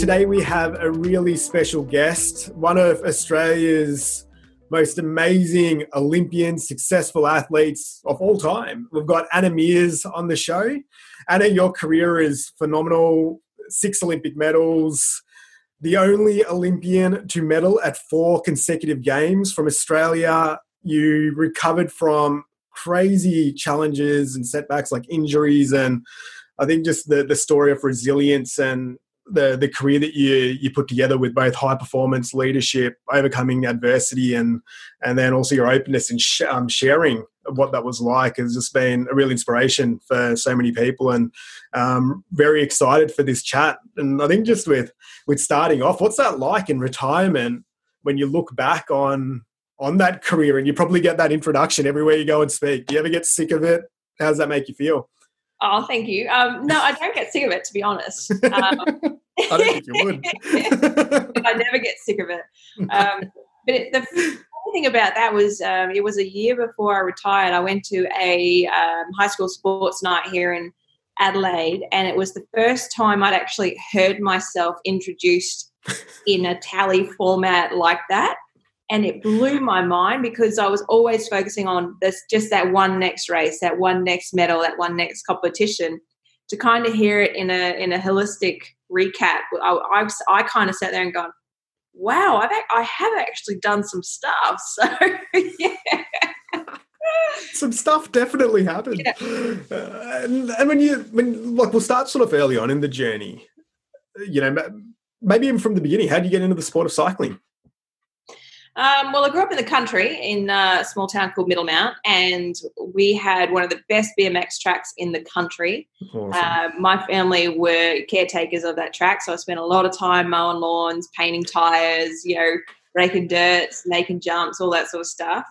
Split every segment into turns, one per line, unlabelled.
today we have a really special guest, one of Australia's most amazing Olympian, successful athletes of all time. We've got Anna Meares on the show. Anna, your career is phenomenal. Six Olympic medals, the only Olympian to medal at four consecutive games from Australia. You recovered from crazy challenges and setbacks like injuries and I think just the, the story of resilience and the the career that you you put together with both high performance leadership, overcoming adversity, and and then also your openness and sh- um, sharing what that was like has just been a real inspiration for so many people, and um, very excited for this chat. And I think just with with starting off, what's that like in retirement when you look back on on that career and you probably get that introduction everywhere you go and speak? Do you ever get sick of it? How does that make you feel?
Oh, thank you. Um, no, I don't get sick of it, to be honest. Um,
I don't think you would.
I never get sick of it. Um, but it, the funny thing about that was um, it was a year before I retired. I went to a um, high school sports night here in Adelaide, and it was the first time I'd actually heard myself introduced in a tally format like that and it blew my mind because I was always focusing on this just that one next race, that one next medal, that one next competition. To kind of hear it in a in a holistic recap, I, I, I kind of sat there and gone, "Wow, I've I have actually done some stuff." So yeah.
some stuff definitely happened. Yeah. Uh, and, and when you when like we'll start sort of early on in the journey, you know, maybe even from the beginning. How do you get into the sport of cycling?
Um, well, I grew up in the country in a small town called Middlemount, and we had one of the best BMX tracks in the country. Awesome. Uh, my family were caretakers of that track, so I spent a lot of time mowing lawns, painting tires, you know, raking dirt, making jumps, all that sort of stuff.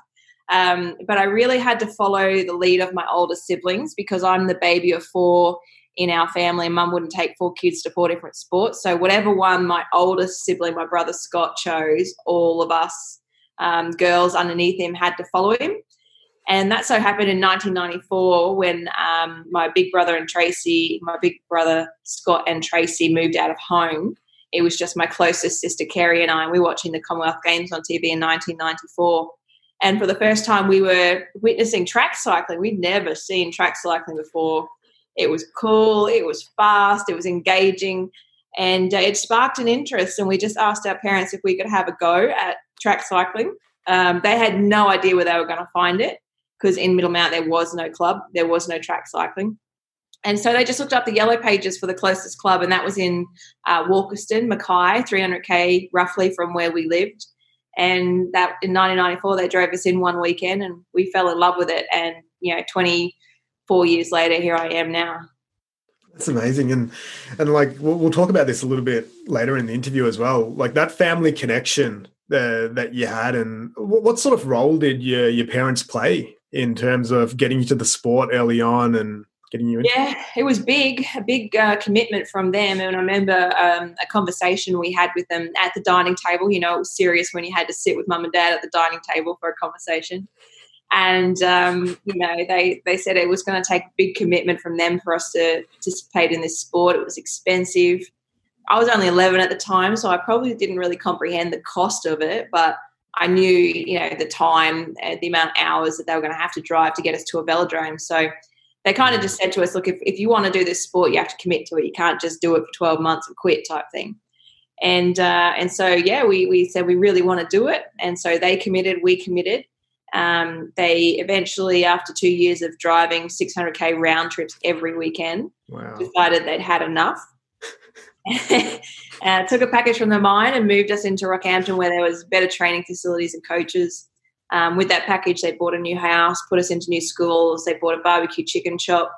Um, but I really had to follow the lead of my older siblings because I'm the baby of four in our family. Mum wouldn't take four kids to four different sports. So whatever one my oldest sibling, my brother Scott, chose, all of us um, girls underneath him had to follow him. And that so happened in 1994 when um, my big brother and Tracy, my big brother Scott and Tracy moved out of home. It was just my closest sister Kerrie and I. And we were watching the Commonwealth Games on TV in 1994. And for the first time, we were witnessing track cycling. We'd never seen track cycling before. It was cool, it was fast, it was engaging, and uh, it sparked an interest. And we just asked our parents if we could have a go at track cycling. Um, they had no idea where they were going to find it because in Middlemount there was no club, there was no track cycling. And so they just looked up the yellow pages for the closest club, and that was in uh, Walkerston, Mackay, 300k roughly from where we lived. And that in 1994, they drove us in one weekend, and we fell in love with it. And you know, 20 four years later, here I am now.
That's amazing, and and like we'll, we'll talk about this a little bit later in the interview as well. Like that family connection uh, that you had, and what sort of role did your your parents play in terms of getting you to the sport early on and getting you?
Into- yeah, it was big, a big uh, commitment from them. And I remember um, a conversation we had with them at the dining table. You know, it was serious when you had to sit with mum and dad at the dining table for a conversation and um, you know they they said it was going to take big commitment from them for us to participate in this sport. It was expensive. I was only 11 at the time, so I probably didn't really comprehend the cost of it, but I knew you know the time, uh, the amount of hours that they were going to have to drive to get us to a velodrome. So they kind of just said to us, look, if, if you want to do this sport, you have to commit to it. You can't just do it for 12 months and quit type thing. And uh, and so yeah, we we said we really want to do it, and so they committed, we committed um, they eventually, after two years of driving 600k round trips every weekend, wow. decided they'd had enough. uh, took a package from the mine and moved us into Rockhampton, where there was better training facilities and coaches. Um, with that package, they bought a new house, put us into new schools. They bought a barbecue chicken shop,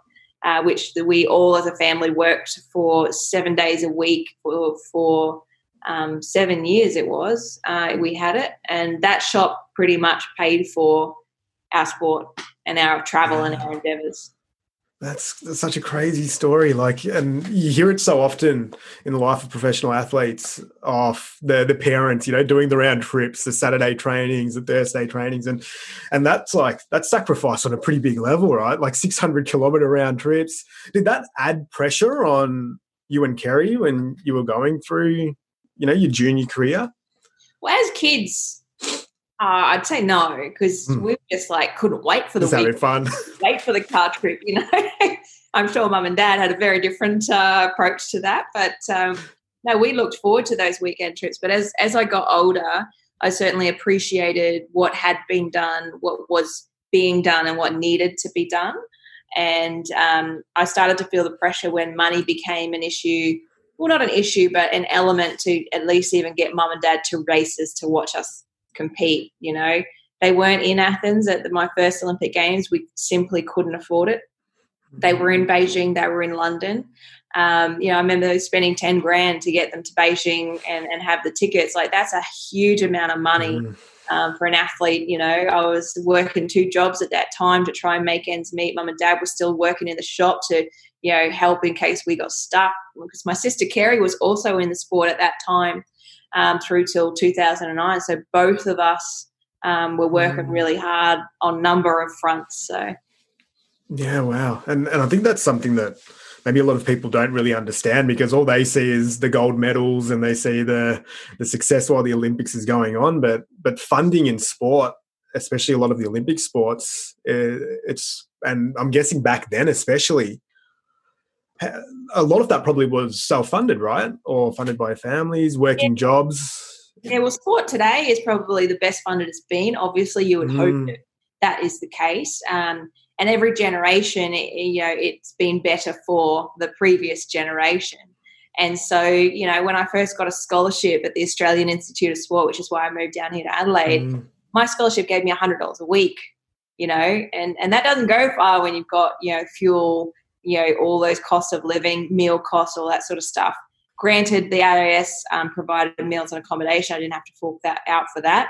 uh, which we all as a family worked for seven days a week for, for um, seven years it was uh, we had it. And that shop pretty much paid for our sport and our travel and our endeavors.
That's, that's, such a crazy story. Like and you hear it so often in the life of professional athletes of the the parents you know doing the round trips the saturday trainings the thursday trainings. And and that's like that's sacrifice on a pretty big level right? Like 600 kilometer round trips. Did that add pressure on you and Kerrie when you were going through, you know, your junior career?
Well, as kids, uh, I'd say no because hmm. we just like couldn't wait for the
just week. fun.
wait for the car trip, you know. I'm sure mum and dad had a very different uh, approach to that, but um, no, we looked forward to those weekend trips. But as as I got older, I certainly appreciated what had been done, what was being done, and what needed to be done. And um, I started to feel the pressure when money became an issue. Well, not an issue, but an element to at least even get mum and dad to races to watch us compete. You know, they weren't in Athens at the, my first Olympic Games. We simply couldn't afford it. They were in Beijing, they were in London. Um, you know, I remember spending 10 grand to get them to Beijing and, and have the tickets. Like, that's a huge amount of money mm. um, for an athlete. You know, I was working two jobs at that time to try and make ends meet. Mum and dad were still working in the shop to, you know, help in case we got stuck. Because my sister Kerrie was also in the sport at that time um, through till 2009. So both of us um, were working mm. really hard on number of fronts. So,
yeah, wow. And, and I think that's something that maybe a lot of people don't really understand because all they see is the gold medals and they see the the success while the Olympics is going on. But but funding in sport, especially a lot of the Olympic sports, eh, it's and I'm guessing back then especially. A lot of that probably was self-funded, right, or funded by families, working yeah. jobs.
Yeah, well, sport today is probably the best funded it's been. Obviously, you would mm. hope that that is the case. Um, and every generation you know it's been better for the previous generation and so you know when i first got a scholarship at the australian institute of sport which is why i moved down here to adelaide mm. my scholarship gave me $100 a week you know and and that doesn't go far when you've got you know fuel you know all those costs of living meal costs all that sort of stuff granted the AIS um, provided meals and accommodation i didn't have to fork that out for that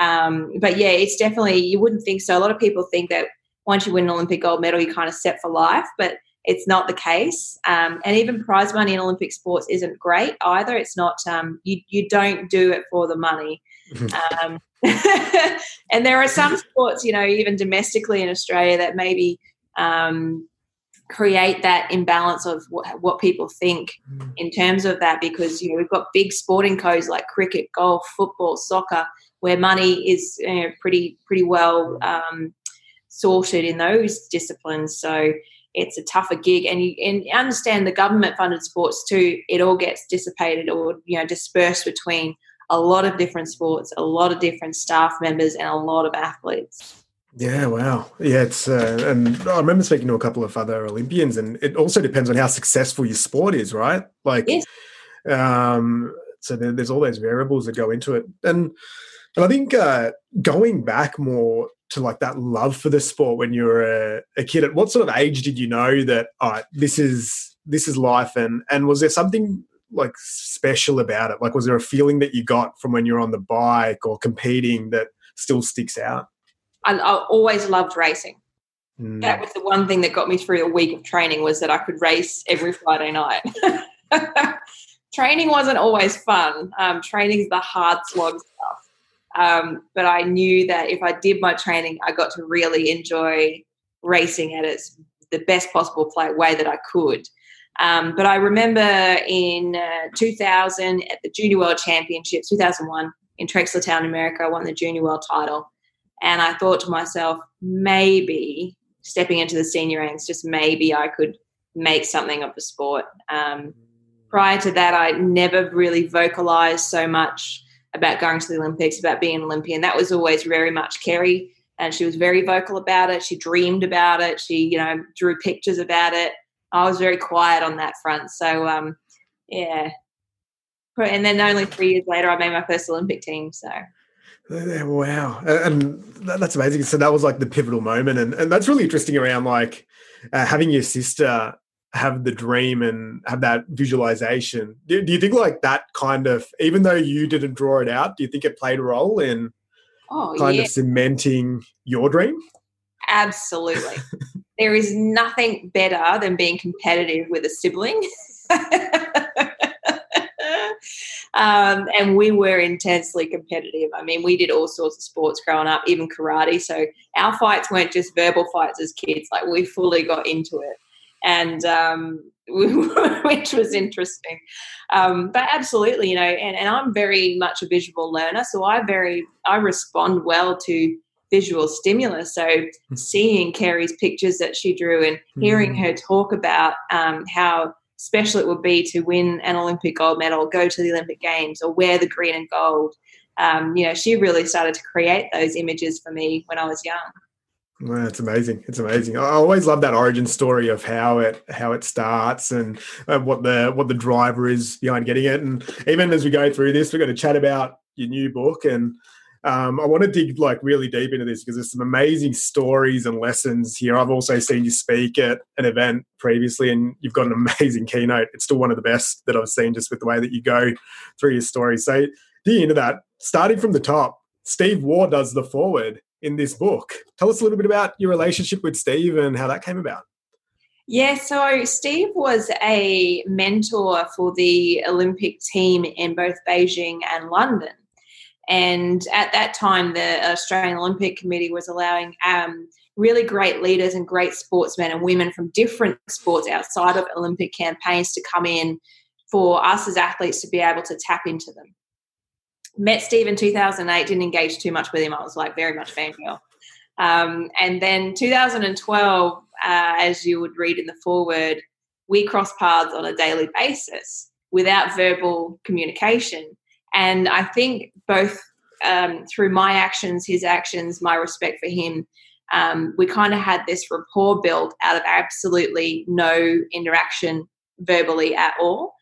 um, but yeah it's definitely you wouldn't think so a lot of people think that once you win an Olympic gold medal, you're kind of set for life. But it's not the case. Um, and even prize money in Olympic sports isn't great either. It's not, um, you, you don't do it for the money. um, and there are some sports, you know, even domestically in Australia that maybe um, create that imbalance of what, what people think mm. in terms of that because, you know, we've got big sporting codes like cricket, golf, football, soccer, where money is you know, pretty, pretty well um, sorted in those disciplines. So it's a tougher gig, and you and understand the government funded sports too. It all gets dissipated or you know dispersed between a lot of different sports, a lot of different staff members, and a lot of athletes.
Yeah, wow. Yeah, it's uh, and I remember speaking to a couple of other Olympians, and it also depends on how successful your sport is, right? Like, yes. um, so there, there's all those variables that go into it, and and I think uh, going back more to like that love for the sport when you were a, a kid? At what sort of age did you know that oh, this is this is life? And and was there something like special about it? Like was there a feeling that you got from when you were on the bike or competing that still sticks out?
I, I always loved racing. Mm. That was the one thing that got me through a week of training was that I could race every Friday night. training wasn't always fun. Um, training is the hard slog stuff. Um, but I knew that if I did my training, I got to really enjoy racing at its the best possible play, way that I could. Um, but I remember in uh, 2000 at the Junior World Championships, 2001 in Trexlertown, America, I won the Junior World title. And I thought to myself, maybe stepping into the senior ranks, just maybe I could make something of the sport. Um, prior to that, I never really vocalized so much about going to the Olympics, about being an Olympian. That was always very much Kerrie, and she was very vocal about it. She dreamed about it. She, you know, drew pictures about it. I was very quiet on that front. So, um, yeah. And then only three years later, I made my first Olympic team. So.
Wow, and that's amazing. So that was like the pivotal moment, and and that's really interesting around like uh, having your sister have the dream and have that visualization. Do, do, you think like that kind of, even though you didn't draw it out, do you think it played a role in oh, kind yeah. of cementing your dream?
Absolutely. there is nothing better than being competitive with a sibling. um, and we were intensely competitive. I mean, we did all sorts of sports growing up, even karate. So our fights weren't just verbal fights as kids, like we fully got into it and um, which was interesting. Um, but absolutely, you know, and, and I'm very much a visual learner, so I very I respond well to visual stimulus. So hmm. seeing Kerrie's pictures that she drew and hearing mm. her talk about um, how special it would be to win an Olympic gold medal, go to the Olympic Games, or wear the green and gold. Um, you know, she really started to create those images for me when I was young.
Well, it's amazing. It's amazing. I always love that origin story of how it how it starts and uh, what the what the driver is behind getting it. And even as we go through this, we're going to chat about your new book and um, I want to dig like really deep into this because there's some amazing stories and lessons here. I've also seen you speak at an event previously, and you've got an amazing keynote. It's still one of the best that I've seen, just with the way that you go through your story. So, dig into that. Starting from the top, Steve Waugh does the foreword in this book. Tell us a little bit about your relationship with Steve and how that came about.
Yeah, so Steve was a mentor for the Olympic team in both Beijing and London. And at that time, the Australian Olympic Committee was allowing um, really great leaders and great sportsmen and women from different sports outside of Olympic campaigns to come in for us as athletes to be able to tap into them. Met Steve in 2008, didn't engage too much with him. I was like very much fangirl. Um, and then 2012, uh, as you would read in the foreword, we crossed paths on a daily basis without verbal communication. And I think both um, through my actions, his actions, my respect for him, um, we kind of had this rapport built out of absolutely no interaction verbally at all.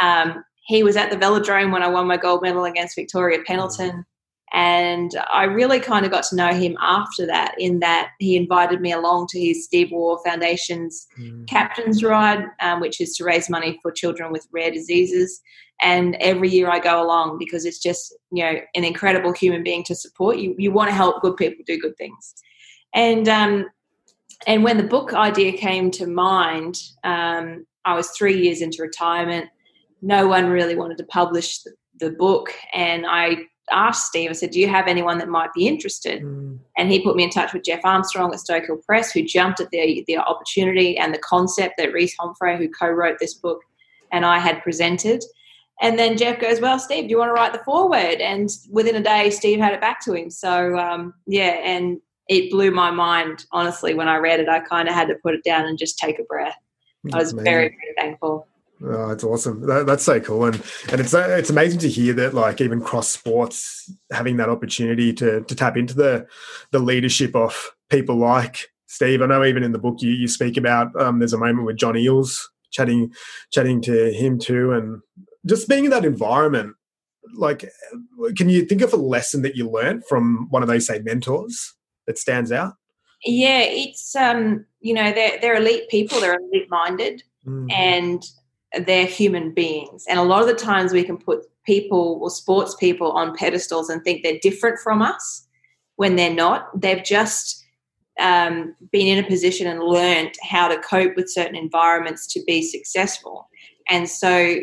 Um, he was at the velodrome when I won my gold medal against Victoria Pendleton. And I really kind of got to know him after that, in that he invited me along to his Steve Waugh Foundation's mm. Captain's Ride, um, which is to raise money for children with rare diseases. And every year I go along because it's just, you know, an incredible human being to support. You, you want to help good people do good things. And, um, and when the book idea came to mind, um, I was three years into retirement. No one really wanted to publish the, the book. And I asked Steve, I said, Do you have anyone that might be interested? Mm. And he put me in touch with Jeff Armstrong at Stoke Hill Press, who jumped at the, the opportunity and the concept that Reese Homfray, who co wrote this book, and I had presented. And then Jeff goes, Well, Steve, do you want to write the foreword? And within a day, Steve had it back to him. So, um, yeah, and it blew my mind, honestly, when I read it. I kind of had to put it down and just take a breath. That's I was amazing. very, very thankful.
Oh, it's awesome. That, that's so cool, and and it's it's amazing to hear that like even cross sports having that opportunity to to tap into the the leadership of people like Steve. I know even in the book you you speak about um, there's a moment with John Eales chatting chatting to him too, and just being in that environment. Like, can you think of a lesson that you learned from one of those say mentors that stands out?
Yeah, it's um, you know they're they're elite people. They're elite minded, mm. and they're human beings. And a lot of the times we can put people or sports people on pedestals and think they're different from us when they're not. They've just um, been in a position and learned how to cope with certain environments to be successful. And so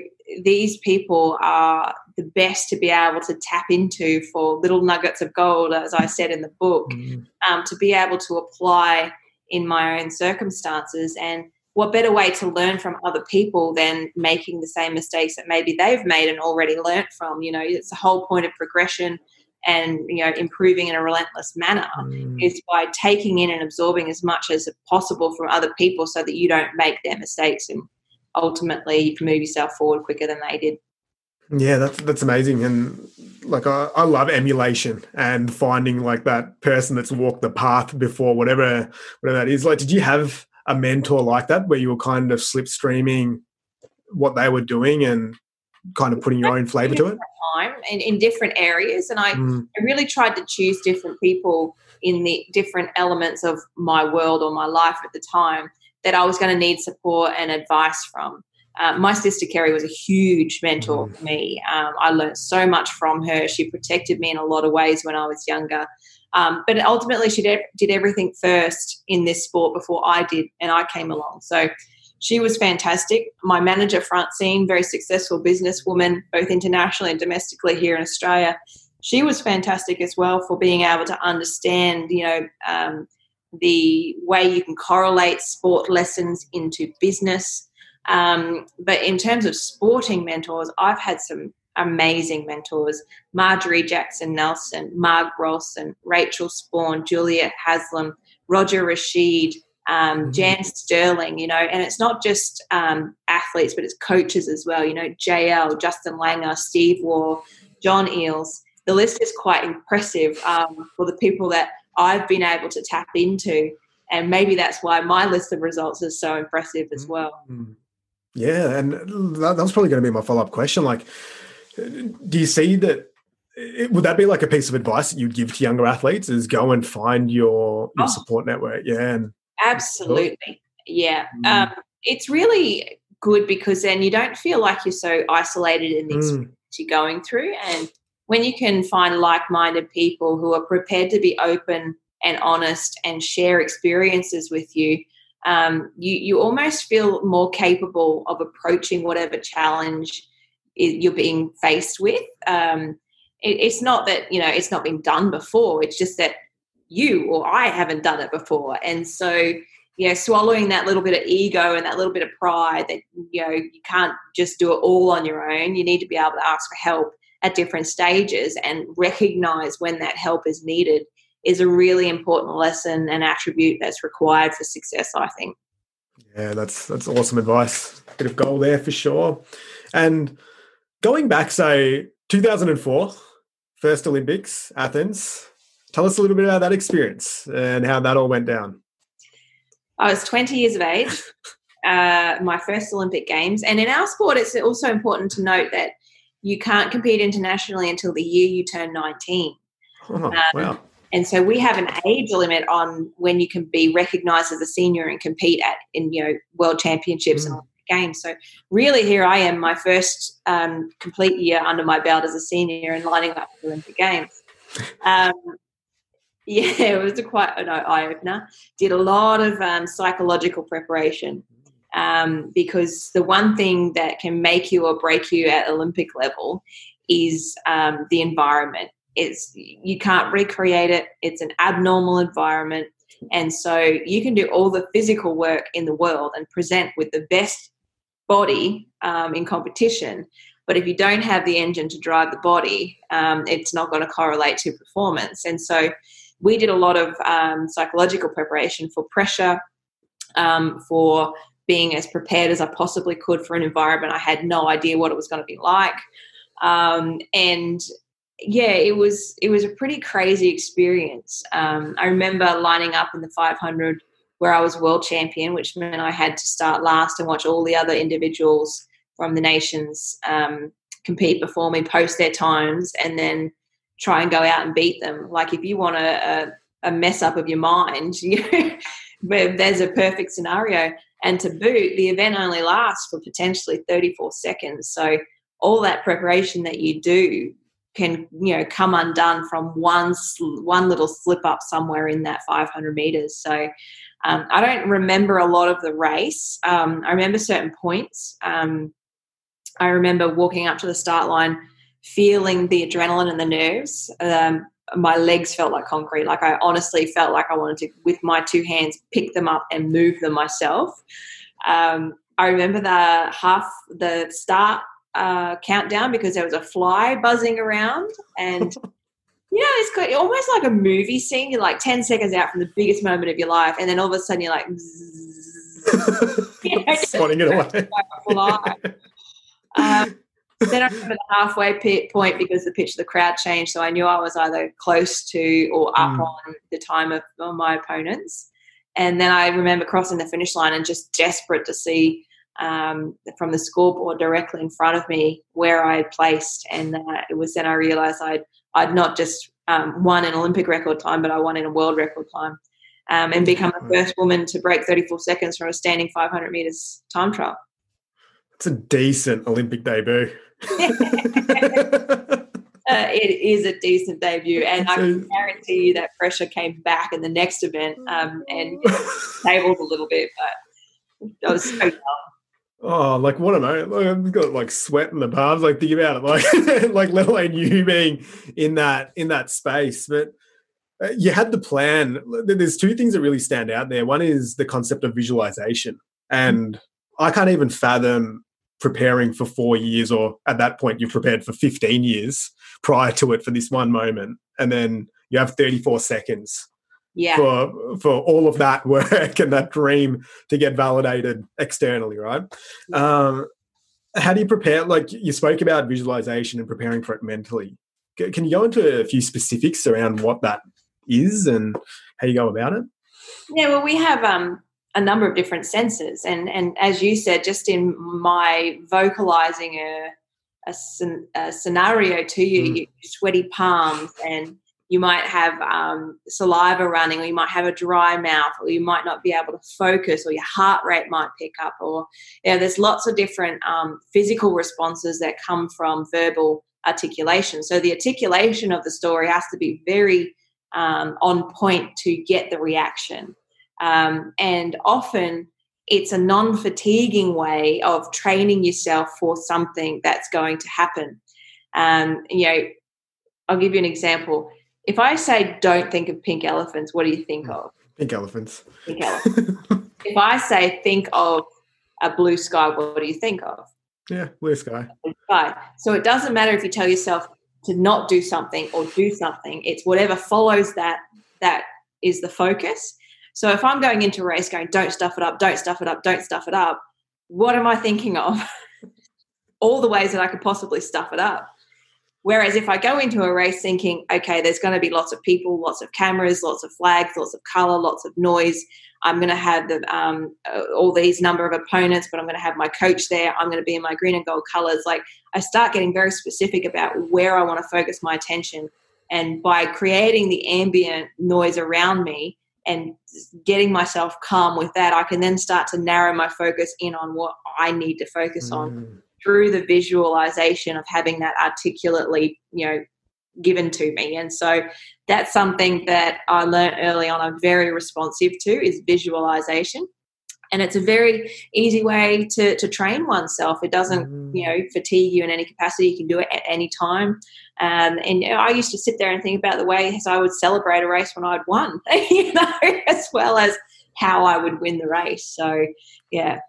these people are the best to be able to tap into for little nuggets of gold, as I said in the book, mm. um, to be able to apply in my own circumstances. And what better way to learn from other people than making the same mistakes that maybe they've made and already learnt from you know it's the whole point of progression and you know improving in a relentless manner mm. is by taking in and absorbing as much as possible from other people so that you don't make their mistakes and ultimately you can move yourself forward quicker than they did.
Yeah that's that's amazing. And like I, I love emulation and finding like that person that's walked the path before whatever whatever that is. Like did you have a mentor like that where you were kind of slipstreaming what they were doing and kind of putting your own flavor to it?
Time in, in different areas, and I, mm. I really tried to choose different people in the different elements of my world or my life at the time that I was going to need support and advice from. Uh, my sister Kerrie was a huge mentor mm. for me. Um, I learned so much from her. She protected me in a lot of ways when I was younger. Um, but ultimately, she did, did everything first in this sport before I did, and I came along. So she was fantastic. My manager, Francine, very successful businesswoman, both internationally and domestically here in Australia. She was fantastic as well for being able to understand, you know, um, the way you can correlate sport lessons into business. Um, but in terms of sporting mentors, I've had some amazing mentors Marjorie Jackson Nelson, Marg Rolson, Rachel Sporn, Julia Haslam, Roger Rashid, um, mm-hmm. Jan Stirling, you know, and it's not just um, athletes, but it's coaches as well, you know, JL, Justin Langer, Steve Waugh, John Eales. The list is quite impressive um, for the people that I've been able to tap into. And maybe that's why my list of results is so impressive as well.
Mm-hmm. Yeah, and that, that was probably going to be my follow up question. Like, do you see that? Would that be like a piece of advice that you'd give to younger athletes? Is go and find your your oh. support network? Yeah, and
absolutely, yeah. Mm. Um, it's really good because then you don't feel like you're so isolated in the experience mm. you're going through, and when you can find like-minded people who are prepared to be open and honest and share experiences with you, um, you you almost feel more capable of approaching whatever challenge you're being faced with. Um, it, it's not that you know it's not been done before. It's just that you or I haven't done it before, and so you know, swallowing that little bit of ego and that little bit of pride that you know you can't just do it all on your own. You need to be able to ask for help at different stages and recognize when that help is needed is a really important lesson and attribute that's required for success. I think.
Yeah, that's that's awesome advice. Bit of goal there for sure, and going back, say, 2004, first Olympics, Athens. Tell us a little bit about that experience and how that all went down.
I was 20 years of age, uh, my first Olympic Games. And in our sport, it's also important to note that you can't compete internationally until the year you turn 19. Oh, um, wow. And so we have an age limit on when you can be recognised as a senior and compete at in you know world championships mm. and games. So really, here I am, my first um, complete year under my belt as a senior and lining up for Olympic Games. Um, yeah, it was a quite an eye opener. Did a lot of um, psychological preparation um, because the one thing that can make you or break you at Olympic level is um, the environment. It's you can't recreate it. It's an abnormal environment. And so you can do all the physical work in the world and present with the best body um, in competition. But if you don't have the engine to drive the body, um, it's not going to correlate to performance. And so we did a lot of um, psychological preparation for pressure, um, for being as prepared as I possibly could for an environment I had no idea what it was going to be like. Um, and yeah, it was it was a pretty crazy experience. Um, I remember lining up in the 500 where I was world champion, which meant I had to start last and watch all the other individuals from the nations um, compete before me, post their times, and then try and go out and beat them. Like if you want a, a, a mess up of your mind, you there's a perfect scenario. And to boot, the event only lasts for potentially 34 seconds. So all that preparation that you do can you know come undone from one one little slip up somewhere in that 500 meters so um, I don't remember a lot of the race. Um, I remember certain points. Um, I remember walking up to the start line, feeling the adrenaline and the nerves. Um, my legs felt like concrete. Like I honestly felt like I wanted to, with my two hands, pick them up and move them myself. Um, I remember the half, the start uh, countdown because there was a fly buzzing around and you know, it's good, almost like a movie scene. You're like 10 seconds out from the biggest moment of your life, and then all of a sudden you're like,
you know, swatting it away.
um, then I remember the halfway point because the pitch of the crowd changed, so I knew I was either close to or up mm. on the time of, of my opponents. And then I remember crossing the finish line and just desperate to see um, from the scoreboard directly in front of me where I had placed. And uh, it was then I realised I'd I'd not just um, won an Olympic record time, but I won in a world record time. Um, and become the first woman to break 34 seconds from a standing 500 meters time trial.
It's a decent Olympic debut.
Uh, it is a decent debut, and I can guarantee you that pressure came back in the next event um, and tabled a little bit. But I was so young.
Oh, like what am I? Like, I've got like sweat in the palms. Like think about it, like like let alone you being in that in that space. But uh, you had the plan. There's two things that really stand out there. One is the concept of visualization. And I can't even fathom preparing for four years, or at that point, you've prepared for 15 years prior to it for this one moment. And then you have 34 seconds
yeah.
for for all of that work and that dream to get validated externally, right? Um, how do you prepare? Like you spoke about visualization and preparing for it mentally. Can you go into a few specifics around what that is and how you go about it?
Yeah, well, we have um, a number of different senses, and and as you said, just in my vocalizing a a, a scenario to you, mm. you sweaty palms and you might have um, saliva running, or you might have a dry mouth, or you might not be able to focus, or your heart rate might pick up, or yeah, there's lots of different um, physical responses that come from verbal articulation. So the articulation of the story has to be very um, on point to get the reaction, um, and often it's a non-fatiguing way of training yourself for something that's going to happen. Um, you know, I'll give you an example if I say don't think of pink elephants, what do you think of?
Pink elephants.
Pink elephants. if I say think of a blue sky, what do you think of?
Yeah, blue sky.
Blue sky. So it doesn't matter if you tell yourself to not do something or do something. It's whatever follows that that is the focus. So if I'm going into a race going, don't stuff it up, don't stuff it up, don't stuff it up, what am I thinking of? All the ways that I could possibly stuff it up. Whereas if I go into a race thinking, okay, there's going to be lots of people, lots of cameras, lots of flags, lots of color, lots of noise. I'm going to have the, um, uh, all these number of opponents, but I'm going to have my coach there. I'm going to be in my green and gold colors. Like I start getting very specific about where I want to focus my attention. And by creating the ambient noise around me and getting myself calm with that, I can then start to narrow my focus in on what I need to focus mm. on through the visualization of having that articulately, you know, given to me. And so that's something that I learned early on. I'm very responsive to is visualization. And it's a very easy way to, to train oneself. It doesn't, mm. you know, fatigue you in any capacity. You can do it at any time. Um, and you know, I used to sit there and think about the ways I would celebrate a race when I'd won, you know, as well as how I would win the race. So, yeah,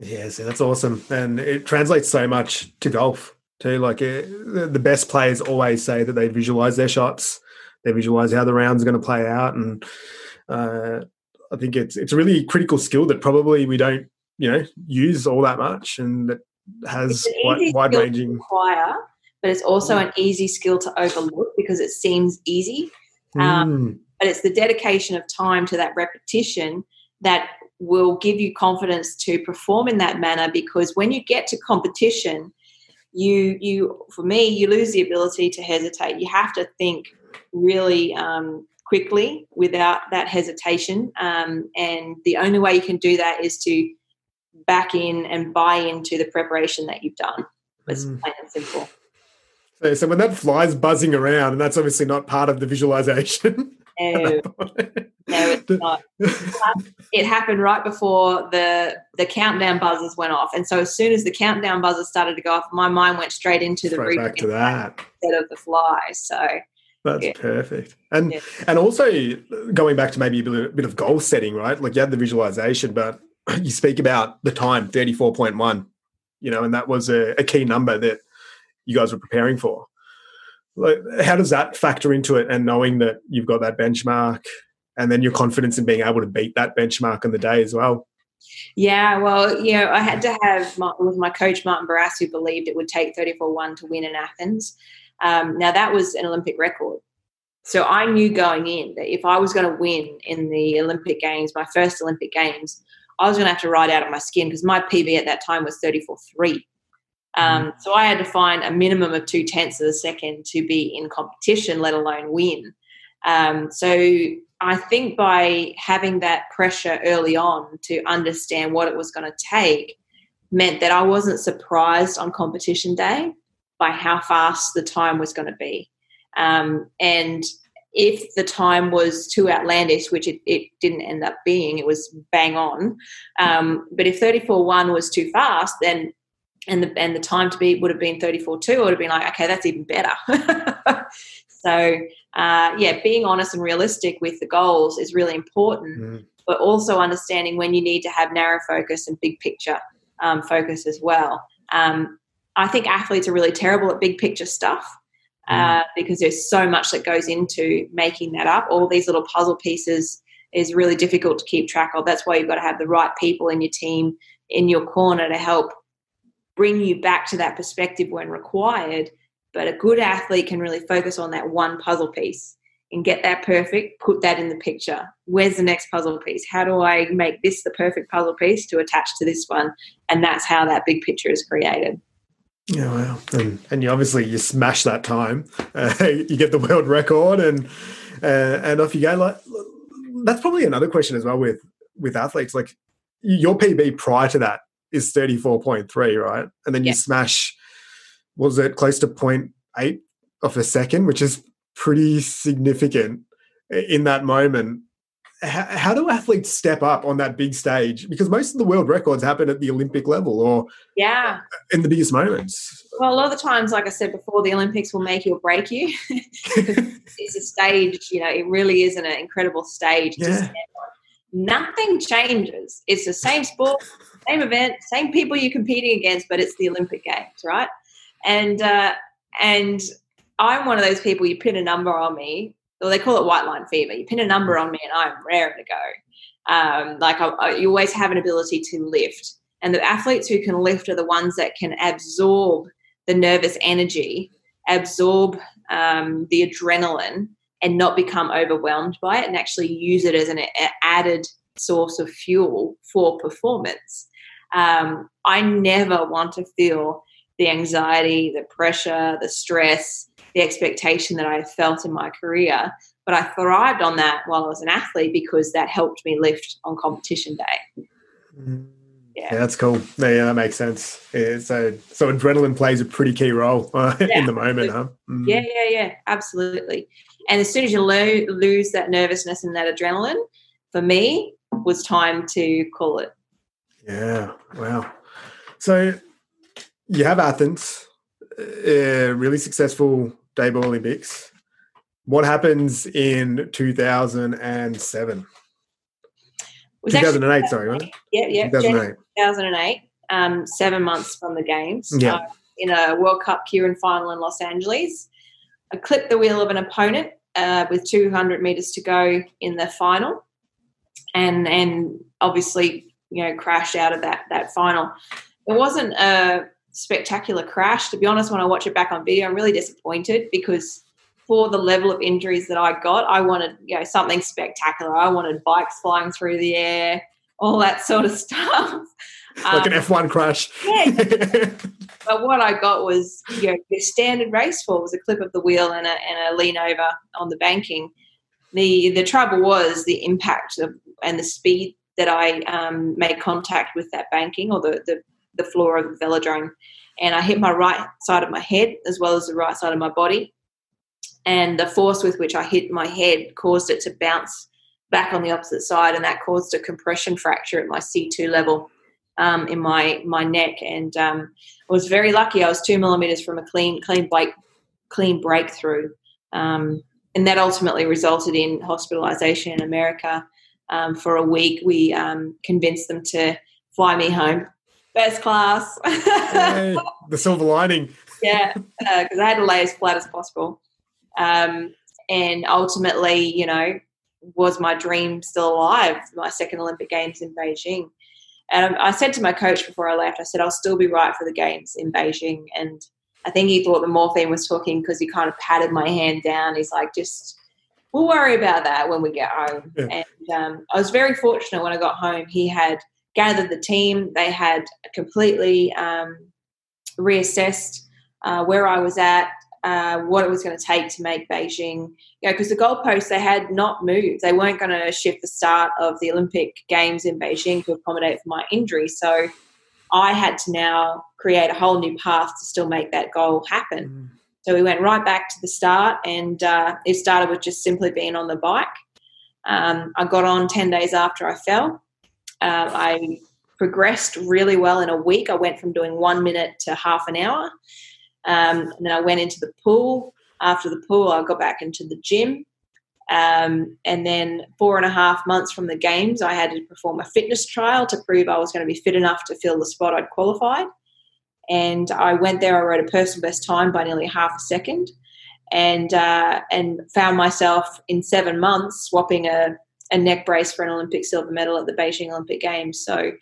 yeah, so that's awesome, and it translates so much to golf too. Like it, the best players always say that they visualize their shots, they visualize how the round's going to play out, and uh, I think it's it's a really critical skill that probably we don't you know use all that much, and that has wide, wide ranging.
Acquire, but it's also mm. an easy skill to overlook because it seems easy. Um, mm. But it's the dedication of time to that repetition that will give you confidence to perform in that manner because when you get to competition you you for me you lose the ability to hesitate. You have to think really um, quickly without that hesitation. Um, and the only way you can do that is to back in and buy into the preparation that you've done. It's mm. plain and simple.
So, so when that fly's buzzing around and that's obviously not part of the visualization
no, no, it's not. It happened right before the the countdown buzzers went off, and so as soon as the countdown buzzers started to go off, my mind went straight into the
straight back to that
instead of the fly. So
that's yeah. perfect. And yeah. and also going back to maybe a bit, a bit of goal setting, right? Like you had the visualization, but you speak about the time thirty four point one, you know, and that was a, a key number that you guys were preparing for like how does that factor into it and knowing that you've got that benchmark and then your confidence in being able to beat that benchmark in the day as well?
Yeah well you know i had to have my, with my coach martin barras who believed it would take 34-1 to win in athens. Um, now that was an olympic record. So i knew going in that if i was going to win in the olympic games my first olympic games i was going to have to ride out of my skin because my pb at that time was 34-3 um, mm-hmm. so I had to find a minimum of two tenths of a second to be in competition, let alone win. Um, so I think by having that pressure early on to understand what it was going to take meant that I wasn't surprised on competition day by how fast the time was going to be. Um, and if the time was too outlandish, which it, it, didn't end up being, it was bang on. Um, but if 34 1 was too fast, then and the and the time to be would have been 34 2 it would have been like okay that's even better So, uh, yeah, being honest and realistic with the goals is really important, mm. but also understanding when you need to have narrow focus and big picture um, focus as well. Um, I think athletes are really terrible at big picture stuff uh, mm. because there's so much that goes into making that up. All these little puzzle pieces is really difficult to keep track of. That's why you've got to have the right people in your team in your corner to help bring you back to that perspective when required. But a good athlete can really focus on that one puzzle piece and get that perfect, put that in the picture. Where's the next puzzle piece? How do I make this the perfect puzzle piece to attach to this one? And that's how that big picture is created.
Yeah, well, and, and you obviously you smash that time. Uh, you get the world record, and uh, and off you go. Like that's probably another question as well with with athletes. Like your PB prior to that is 34.3, right? And then yeah. you smash, was it close to 0.8 of a second, which is pretty significant in that moment. How, how, do athletes step up on that big stage? Because most of the world records happen at the Olympic level or
yeah,
in the biggest moments.
Well, a lot of the times, like I said before, the Olympics will make you or break you. it's a stage, you know, it really is an incredible stage yeah nothing changes. It's the same sport, same event, same people you're competing against, but it's the Olympic Games, right? And uh, and I'm one of those people. You pin a number on me, or they call it white line fever. You pin a number on me, and I'm raring to go. Um, like I, I, you always have an ability to lift, and the athletes who can lift are the ones that can absorb the nervous energy, absorb um, the adrenaline, and not become overwhelmed by it and actually use it as an added source of fuel for performance. Um, I never want to feel the anxiety, the pressure, the stress, the expectation that I felt in my career. But I thrived on that while I was an athlete because that helped me lift on competition day.
Mm-hmm. Yeah. yeah, that's cool. Yeah, that makes sense. Yeah, so, so adrenaline plays a pretty key role uh, yeah, in the moment, huh?
Mm. Yeah, yeah, yeah, absolutely. And as soon as you lo- lose that nervousness and that adrenaline, for me, was time to call it.
Yeah. Wow. So you have Athens, a really successful Dayball Olympics. What happens in 2007? 2008, sorry, right?
Yeah, yeah. 2008. 2008, um, seven months from the games.
Yeah. Uh,
in a World Cup Keirin final in Los Angeles. I clipped the wheel of an opponent uh, with 200 meters to go in the final, and and obviously you know crashed out of that that final. It wasn't a spectacular crash, to be honest. When I watch it back on video, I'm really disappointed because for the level of injuries that I got, I wanted you know something spectacular. I wanted bikes flying through the air, all that sort of stuff
like um, an F1 crash.
Yeah. but what I got was you know, the standard race fall was a clip of the wheel and a, and a lean over on the banking. The the trouble was the impact of, and the speed that I um, made contact with that banking or the, the, the floor of the velodrome. And I hit my right side of my head as well as the right side of my body. And the force with which I hit my head caused it to bounce back on the opposite side, and that caused a compression fracture at my C2 level um, in my my neck, and um, I was very lucky. I was two millimeters from a clean clean break clean breakthrough, um, and that ultimately resulted in hospitalization in America um, for a week. We um, convinced them to fly me home, first class.
hey, the silver lining.
yeah, because uh, I had to lay as flat as possible, um, and ultimately, you know, was my dream still alive? My second Olympic Games in Beijing. And I said to my coach before I left, I said, I'll still be right for the games in Beijing. And I think he thought the morphine was talking because he kind of patted my hand down. He's like, just, we'll worry about that when we get home. Yeah. And um, I was very fortunate when I got home. He had gathered the team, they had completely um, reassessed uh, where I was at, uh, what it was going to take to make Beijing, you know, because the goalposts they had not moved. They weren't going to shift the start of the Olympic Games in Beijing to accommodate for my injury. So I had to now create a whole new path to still make that goal happen. Mm. So we went right back to the start, and uh, it started with just simply being on the bike. Um, I got on 10 days after I fell. Uh, I progressed really well in a week. I went from doing one minute to half an hour. Um, and then I went into the pool. after the pool, I got back into the gym. Um, and then four and a half months from the games, I had to perform a fitness trial to prove I was going to be fit enough to fill the spot I'd qualified. And I went there. I wrote a personal best time by nearly half a second, and uh, and found myself in seven months swapping a, a neck brace for an Olympic silver medal at the Beijing Olympic Games. So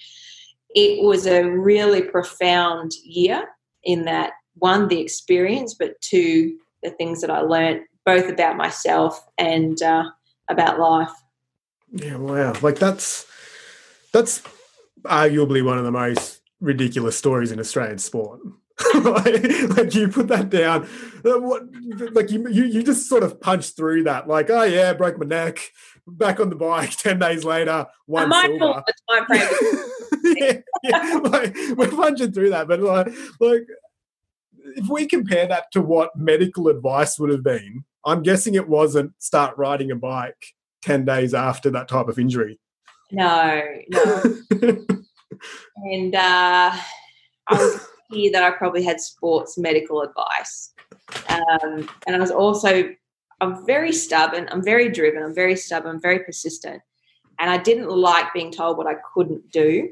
it was a really profound year in that one the experience, but two the things that I learned both about myself and uh, about life.
Yeah, wow! Like that's that's arguably one of the most ridiculous stories in Australian sport. like, like, you put that down, uh, what? Like you, you, you just sort of punched through that. Like, oh yeah, broke my neck, back on the bike. Ten days later, one silver. Yeah, yeah, like we're punching through that, but like, like if we compare that to what medical advice would have been, I'm guessing it wasn't start riding a bike 10 days after that type of injury.
No, no. And uh, I was here that I probably had sports medical advice. Um, and I was also, I'm very stubborn, I'm very driven, I'm very stubborn, very persistent. And I didn't like being told what I couldn't do.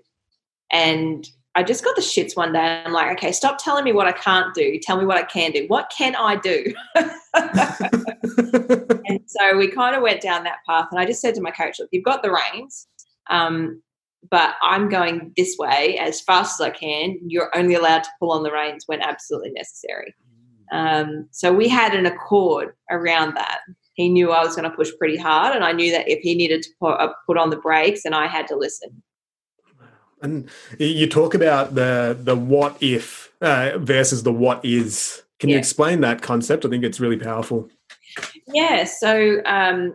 And I just got the shits one day. I'm like, okay, stop telling me what I can't do. Tell me what I can do. What can I do? and so we kind of went down that path. And I just said to my coach, look, you've got the reins, um, but I'm going this way as fast as I can. You're only allowed to pull on the reins when absolutely necessary. Um, so we had an accord around that. He knew I was going to push pretty hard, and I knew that if he needed to put, uh, put on the brakes, and I had to listen.
And you talk about the the what if uh, versus the what is. Can yeah. you explain that concept? I think it's really powerful.
Yeah. So um,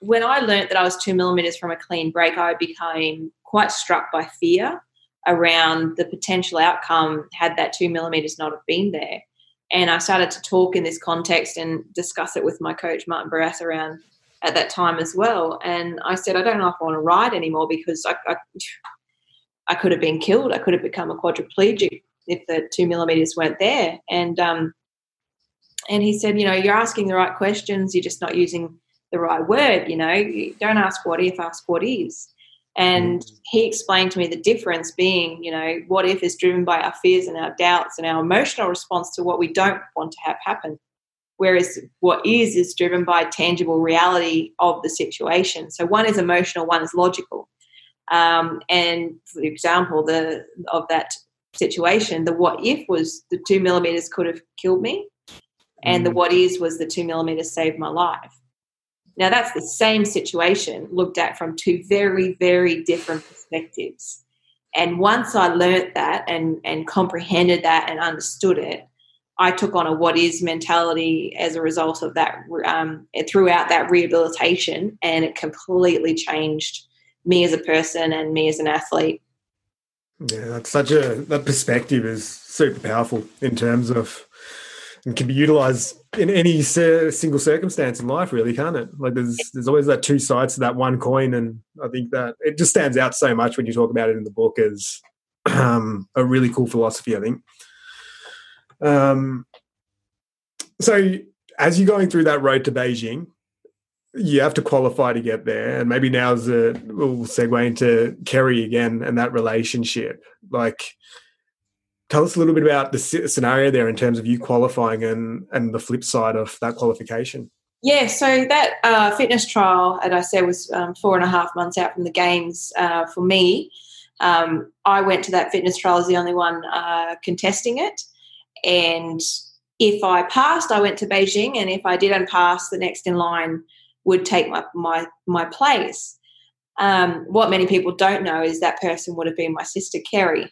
when I learned that I was two millimeters from a clean break, I became quite struck by fear around the potential outcome had that two millimeters not have been there. And I started to talk in this context and discuss it with my coach Martin Barras around at that time as well. And I said, I don't know if I want to ride anymore because I, I I could have been killed. I could have become a quadriplegic if the two millimeters weren't there. And um, and he said, you know, you're asking the right questions. You're just not using the right word. You know, don't ask what if, ask what is. And mm. he explained to me the difference being, you know, what if is driven by our fears and our doubts and our emotional response to what we don't want to have happen. Whereas what is is driven by tangible reality of the situation. So one is emotional, one is logical. Um, and for example, the of that situation, the what if was the two millimeters could have killed me, and the mm. what is was the two millimeters saved my life. Now that's the same situation looked at from two very, very different perspectives. And once I learnt that and, and comprehended that and understood it, I took on a what is mentality as a result of that um, throughout that rehabilitation, and it completely changed me as a person and me as an athlete.
Yeah, that's such a that perspective is super powerful in terms of and can be utilized in any single circumstance in life, really, can't it? Like there's there's always that two sides to that one coin, and I think that it just stands out so much when you talk about it in the book as um, a really cool philosophy. I think. Um, so as you're going through that road to Beijing, you have to qualify to get there. And maybe now's a we'll segue into Kerrie again and that relationship. Like, tell us a little bit about the scenario there in terms of you qualifying and and the flip side of that qualification.
Yeah, so that uh, fitness trial, as I said, was um, four and a half months out from the games uh, for me. Um, I went to that fitness trial as the only one uh, contesting it, and if I passed, I went to Beijing, and if I didn't pass, the next in line would take my my my place. Um, what many people don't know is that person would have been my sister Kerrie,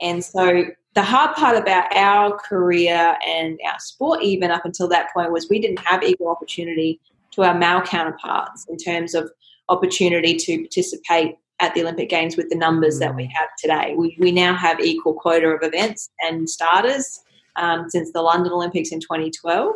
and so the hard part about our career and our sport, even up until that point, was we didn't have equal opportunity to our male counterparts in terms of opportunity to participate at the Olympic Games with the numbers that we mm. have today. We, we now have equal quota of events and starters um, since the London Olympics in 2012.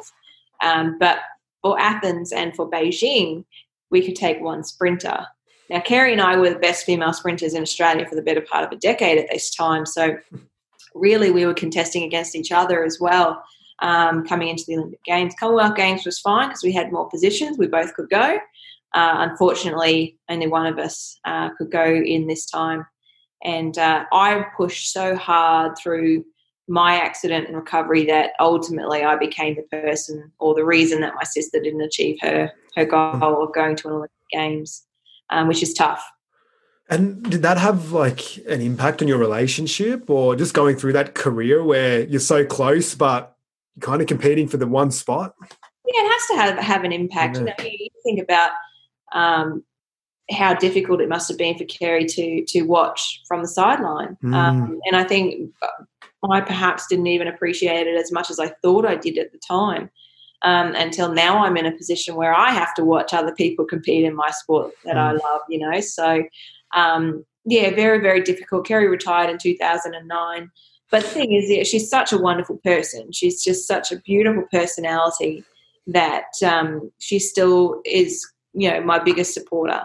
Um, but for Athens and for Beijing, we could take one sprinter. Now, Kerrie and I were the best female sprinters in Australia for the better part of a decade at this time. So, really, we were contesting against each other as well. um, coming into the Olympic Games. Commonwealth Games was fine because we had more positions. We both could go. Uh, unfortunately, only one of us uh, could go in this time. And uh, I pushed so hard through my accident and recovery that ultimately I became the person or the reason that my sister didn't achieve her her goal of going to an Olympic Games, um, which is tough.
And did that have like an impact on your relationship or just going through that career where you're so close but you're kind of competing for the one spot?
Yeah, it has to have, have an impact. Yeah. You, know, you think about um, how difficult it must have been for Kerrie to to watch from the sideline. Mm. Um, and I think I perhaps didn't even appreciate it as much as I thought I did at the time. Um, until now, I'm in a position where I have to watch other people compete in my sport that mm. I love. You know, so um, yeah, very very difficult. Kerrie retired in 2009. But the thing is, yeah, she's such a wonderful person. She's just such a beautiful personality that um, she still is, you know, my biggest supporter.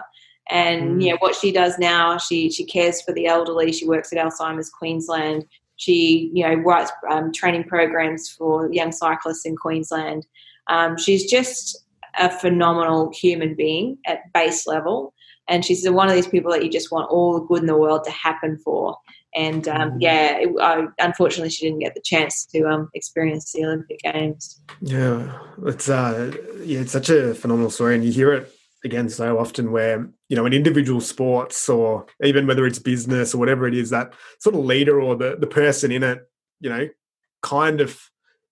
And mm. yeah, what she does now, she she cares for the elderly. She works at Alzheimer's Queensland. She you know writes um, training programs for young cyclists in Queensland. Um, she's just a phenomenal human being at base level, and she's one of these people that you just want all the good in the world to happen for. And um, mm. yeah, it, I, unfortunately, she didn't get the chance to um, experience the Olympic Games.
Yeah, it's uh, yeah, it's such a phenomenal story, and you hear it again so often where you know in individual sports or even whether it's business or whatever it is that sort of leader or the the person in it you know kind of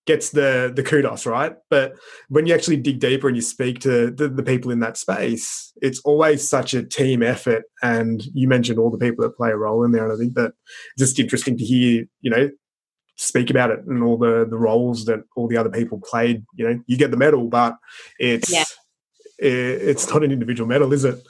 gets the the kudos right but when you actually dig deeper and you speak to the, the people in that space it's always such a team effort and you mentioned all the people that play a role in there and i think that just interesting to hear you know speak about it and all the the roles that all the other people played you know you get the medal but it's yeah it's not an individual medal, is it?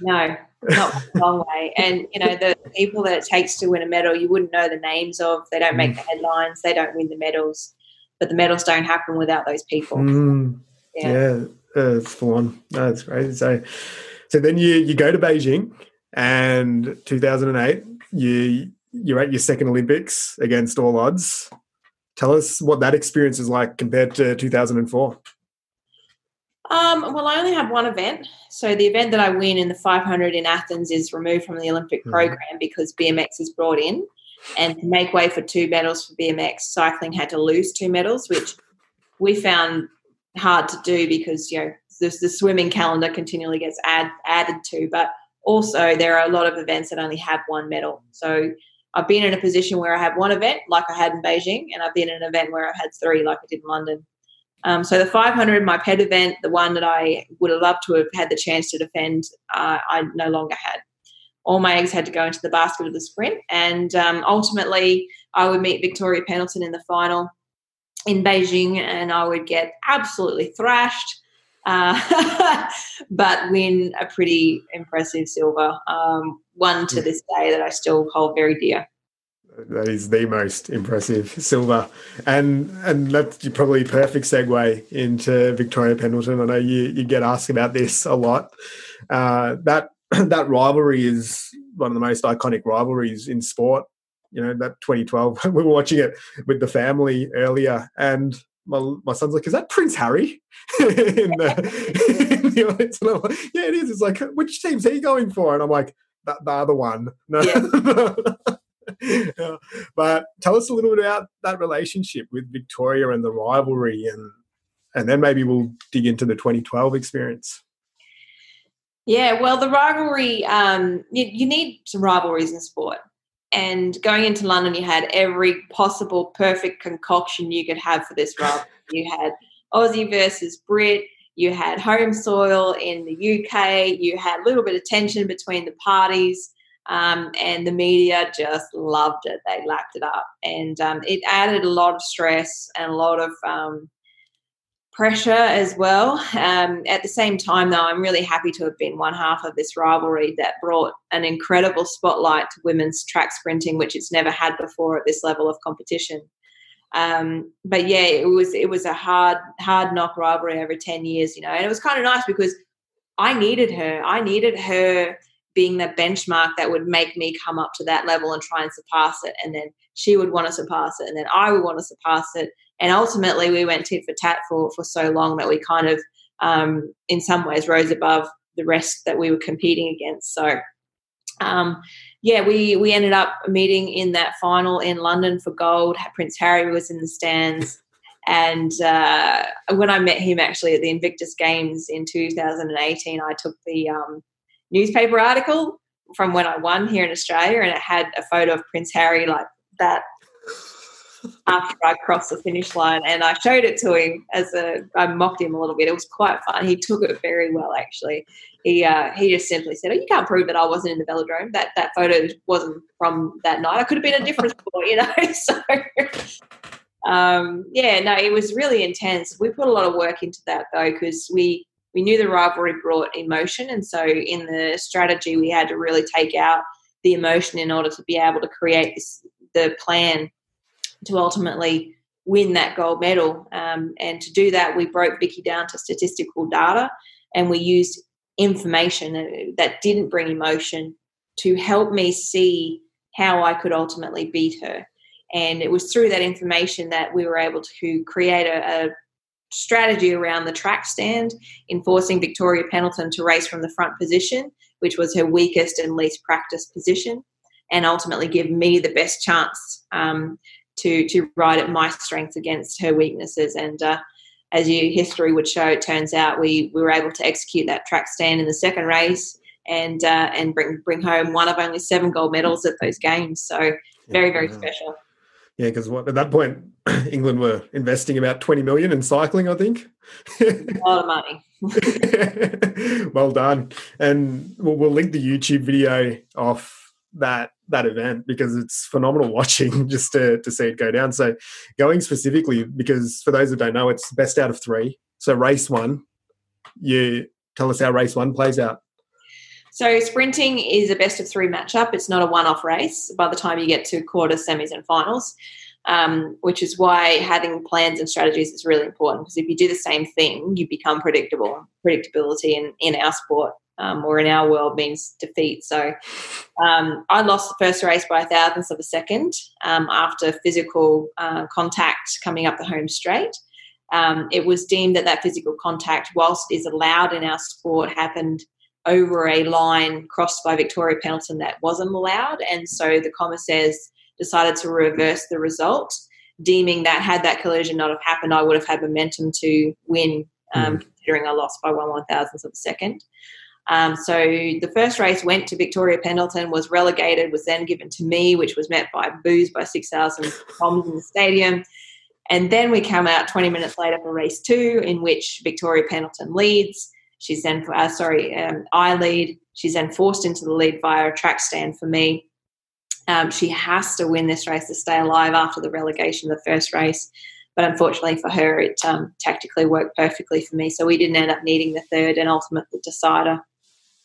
No, not a long way. And you know, the people that it takes to win a medal, you wouldn't know the names of. They don't make mm. the headlines. They don't win the medals, but the medals don't happen without those people.
Mm. Yeah, yeah uh, it's full on. No, that's great. So, so then you you go to Beijing, and 2008, you you're at your second Olympics against all odds. Tell us what that experience is like compared to 2004.
Um, well, I only have one event. So the event that I win in the 500 in Athens is removed from the Olympic mm-hmm. program because BMX is brought in. And to make way for two medals for BMX, cycling had to lose two medals, which we found hard to do because, you know, the, the swimming calendar continually gets add, added to. But also, there are a lot of events that only have one medal. So I've been in a position where I have one event, like I had in Beijing, and I've been in an event where I've had three, like I did in London. Um, so the 500, my pet event, the one that I would have loved to have had the chance to defend, uh, I no longer had. All my eggs had to go into the basket of the sprint, and um, ultimately I would meet Victoria Pendleton in the final in Beijing, and I would get absolutely thrashed. Uh, but win a pretty impressive silver, um, one to this day that I still hold very dear
that is the most impressive silver, and and that's probably perfect segue into Victoria Pendleton. I know you you get asked about this a lot. Uh, that that rivalry is one of the most iconic rivalries in sport. You know that 2012. we were watching it with the family earlier, and my, my son's like, "Is that Prince Harry?" in the, in the audience, like, "Yeah, it is." It's like, which team's he going for? And I'm like, "That the other one." No. Yeah. but tell us a little bit about that relationship with Victoria and the rivalry, and and then maybe we'll dig into the 2012 experience.
Yeah, well, the rivalry, um, you, you need some rivalries in sport. And going into London, you had every possible perfect concoction you could have for this rivalry. you had Aussie versus Brit, you had home soil in the UK, you had a little bit of tension between the parties. Um, and the media just loved it. They lapped it up, and um, it added a lot of stress and a lot of um, pressure as well. Um, at the same time, though, I'm really happy to have been one half of this rivalry that brought an incredible spotlight to women's track sprinting, which it's never had before at this level of competition. Um, but yeah, it was it was a hard hard knock rivalry over ten years, you know, and it was kind of nice because I needed her. I needed her being the benchmark that would make me come up to that level and try and surpass it. And then she would want to surpass it. And then I would want to surpass it. And ultimately, we went tit for tat for, for so long that we kind of, um, in some ways, rose above the rest that we were competing against. So, um, yeah, we we ended up meeting in that final in London for gold. Prince Harry was in the stands, and uh, when I met him actually at the Invictus Games in 2018, I took the um, newspaper article from when I won here in Australia, and it had a photo of Prince Harry like that after I crossed the finish line, and I showed it to him as a. I mocked him a little bit. It was quite fun. He took it very well, actually. He uh, he just simply said, "Oh, you can't prove that I wasn't in the velodrome. That that photo wasn't from that night. I could have been a different sport, you know." so. Um, yeah, no, it was really intense. We put a lot of work into that though, because we we knew the rivalry brought emotion, and so in the strategy, we had to really take out the emotion in order to be able to create this the plan to ultimately win that gold medal. Um, and to do that, we broke Vicky down to statistical data and we used information that didn't bring emotion to help me see how I could ultimately beat her. And it was through that information that we were able to create a, a strategy around the track stand, enforcing Victoria Pendleton to race from the front position, which was her weakest and least practiced position, and ultimately give me the best chance um, to to ride at my strengths against her weaknesses. And uh, as your history would show, it turns out we, we were able to execute that track stand in the second race and uh, and bring bring home one of only seven gold medals at those games. So very very special.
Yeah, because at that point, England were investing about twenty million in cycling. I think
a lot of money.
well done, and we'll, we'll link the YouTube video off that that event because it's phenomenal watching just to, to see it go down. So going specifically because for those that don't know, it's best out of three. So race one, you tell us how race one plays out.
So sprinting is a best of three matchup. It's not a one-off race by the time you get to quarters, semis, and finals. Um, which is why having plans and strategies is really important because if you do the same thing, you become predictable. Predictability in, in our sport um, or in our world means defeat. So um, I lost the first race by a thousandth of a second um, after physical uh, contact coming up the home straight. Um, it was deemed that that physical contact, whilst is allowed in our sport, happened over a line crossed by Victoria Pendleton that wasn't allowed, and so the commissaires decided to reverse the result, deeming that had that collision not have happened, I would have had momentum to win, mm. considering I lost by one one thousandth of a second. Um, so the first race went to Victoria Pendleton, was relegated, was then given to me, which was met by boos by 6,000 bombs in the stadium. And then we come out 20 minutes later for race two, in which Victoria Pendleton leads. She's then, uh, sorry, um, I lead. She's then forced into the lead via a track stand for me. Um, she has to win this race to stay alive after the relegation of the first race. But unfortunately for her, it um, tactically worked perfectly for me. So we didn't end up needing the third and ultimate decider.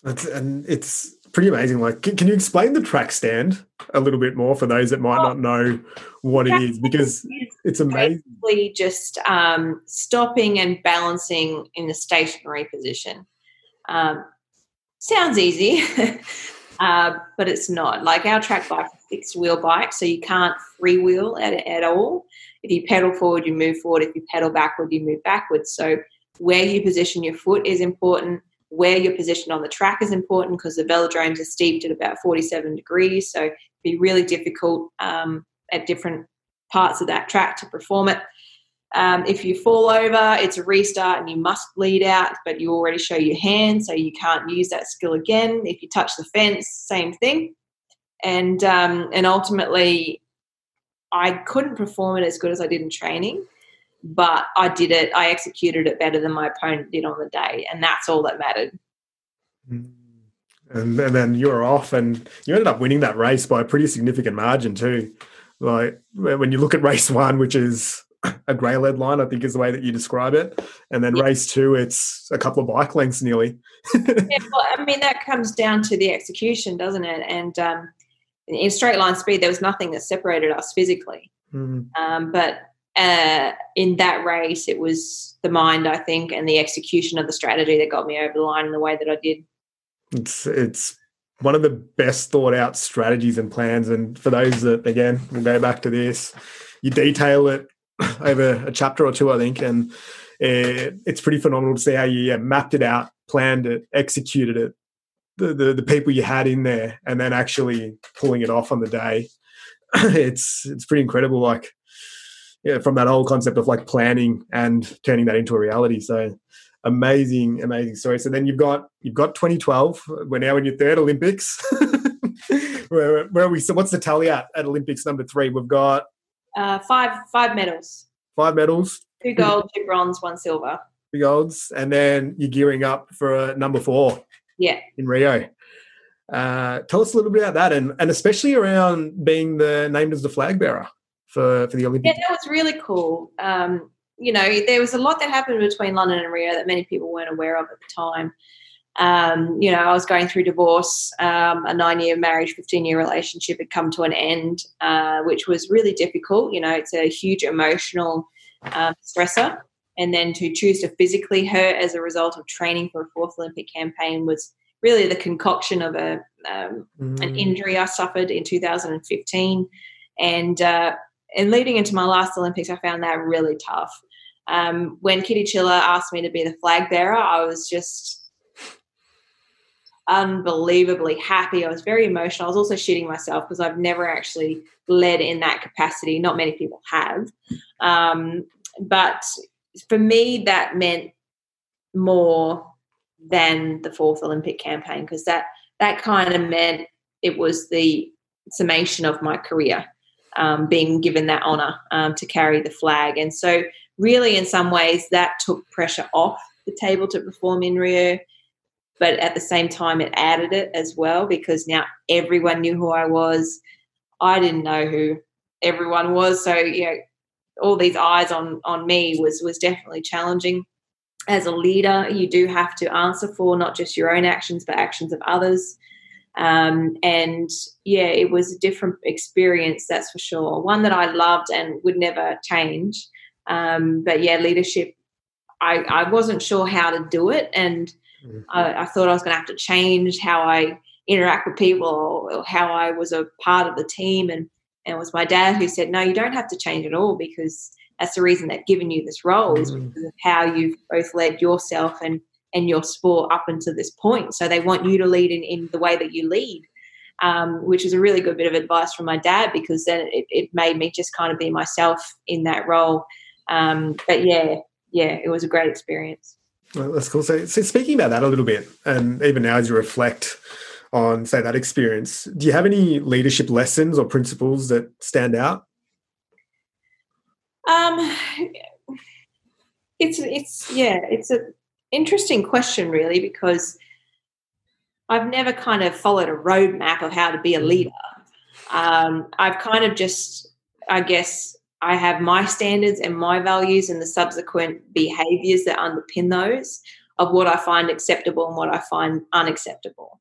It's, and it's pretty amazing. Like, can, can, you explain the track stand a little bit more for those that might not know what it is? Because it's amazing.
Basically, just um, stopping and balancing in a stationary position. Um, sounds easy, uh, but it's not. Like our track bike is fixed wheel bike, so you can't freewheel at, at all. If you pedal forward, you move forward. If you pedal backward, you move backwards. So where you position your foot is important where you're positioned on the track is important because the velodromes are steeped at about 47 degrees. So it'd be really difficult um, at different parts of that track to perform it. Um, if you fall over, it's a restart and you must bleed out, but you already show your hand, so you can't use that skill again. If you touch the fence, same thing. And um, and ultimately, I couldn't perform it as good as I did in training but I did it. I executed it better than my opponent did on the day, and that's all that mattered.
Mm. And, and then you were off, and you ended up winning that race by a pretty significant margin too. Like when you look at race one, which is a grey lead line, I think is the way that you describe it, and then race two, it's a couple of bike lengths nearly.
yeah, well, I mean that comes down to the execution, doesn't it? And um, in straight line speed, there was nothing that separated us physically. Mm. Um, but uh, in that race, it was the mind, I think, and the execution of the strategy that got me over the line in the way that I did.
It's it's one of the best thought out strategies and plans. And for those that again, we'll go back to this. You detail it over a chapter or two, I think, and it, it's pretty phenomenal to see how you yeah, mapped it out, planned it, executed it, the, the the people you had in there, and then actually pulling it off on the day. it's it's pretty incredible. Like yeah, from that whole concept of like planning and turning that into a reality. So amazing, amazing story. So then you've got you've got 2012. We're now in your third Olympics. where, where are we? So what's the tally at at Olympics number three? We've got
uh, five five medals.
Five medals.
Two gold, two bronze, one silver.
Two golds, and then you're gearing up for uh, number four.
Yeah.
In Rio. Uh, tell us a little bit about that, and and especially around being the named as the flag bearer for for the Olympics.
Yeah, that was really cool. Um, you know, there was a lot that happened between London and Rio that many people weren't aware of at the time. Um, you know, I was going through divorce, um, a nine year marriage, 15 year relationship had come to an end, uh, which was really difficult. You know, it's a huge emotional um, stressor. And then to choose to physically hurt as a result of training for a fourth Olympic campaign was really the concoction of a um, mm. an injury I suffered in 2015. And uh, and leading into my last Olympics, I found that really tough. Um, when Kitty Chiller asked me to be the flag bearer, I was just unbelievably happy. I was very emotional. I was also shooting myself because I've never actually led in that capacity. Not many people have. Um, but for me, that meant more than the fourth Olympic campaign because that that kind of meant it was the summation of my career um, being given that honour um, to carry the flag. And so, really, in some ways, that took pressure off the table to perform in Rio. But at the same time, it added it as well because now everyone knew who I was. I didn't know who everyone was. So, you know, all these eyes on, on me was, was definitely challenging. As a leader, you do have to answer for not just your own actions, but actions of others. Um, and yeah, it was a different experience, that's for sure. One that I loved and would never change. Um, but yeah, leadership, I, I wasn't sure how to do it. And mm-hmm. I, I, thought I was going to have to change how I interact with people or, how I was a part of the team. And, and it was my dad who said, No, you don't have to change at all because that's the reason they've given you this role is mm-hmm. because of how you've both led yourself and and your sport up until this point. So they want you to lead in, in the way that you lead, um, which is a really good bit of advice from my dad because then it, it made me just kind of be myself in that role. Um, but yeah, yeah, it was a great experience.
Well, that's cool. So, so speaking about that a little bit, and even now as you reflect on, say, that experience, do you have any leadership lessons or principles that stand out?
Um, it's it's yeah, it's a interesting question, really, because I've never kind of followed a roadmap of how to be a mm. leader. Um, I've kind of just, I guess, I have my standards and my values and the subsequent behaviors that underpin those of what I find acceptable and what I find unacceptable.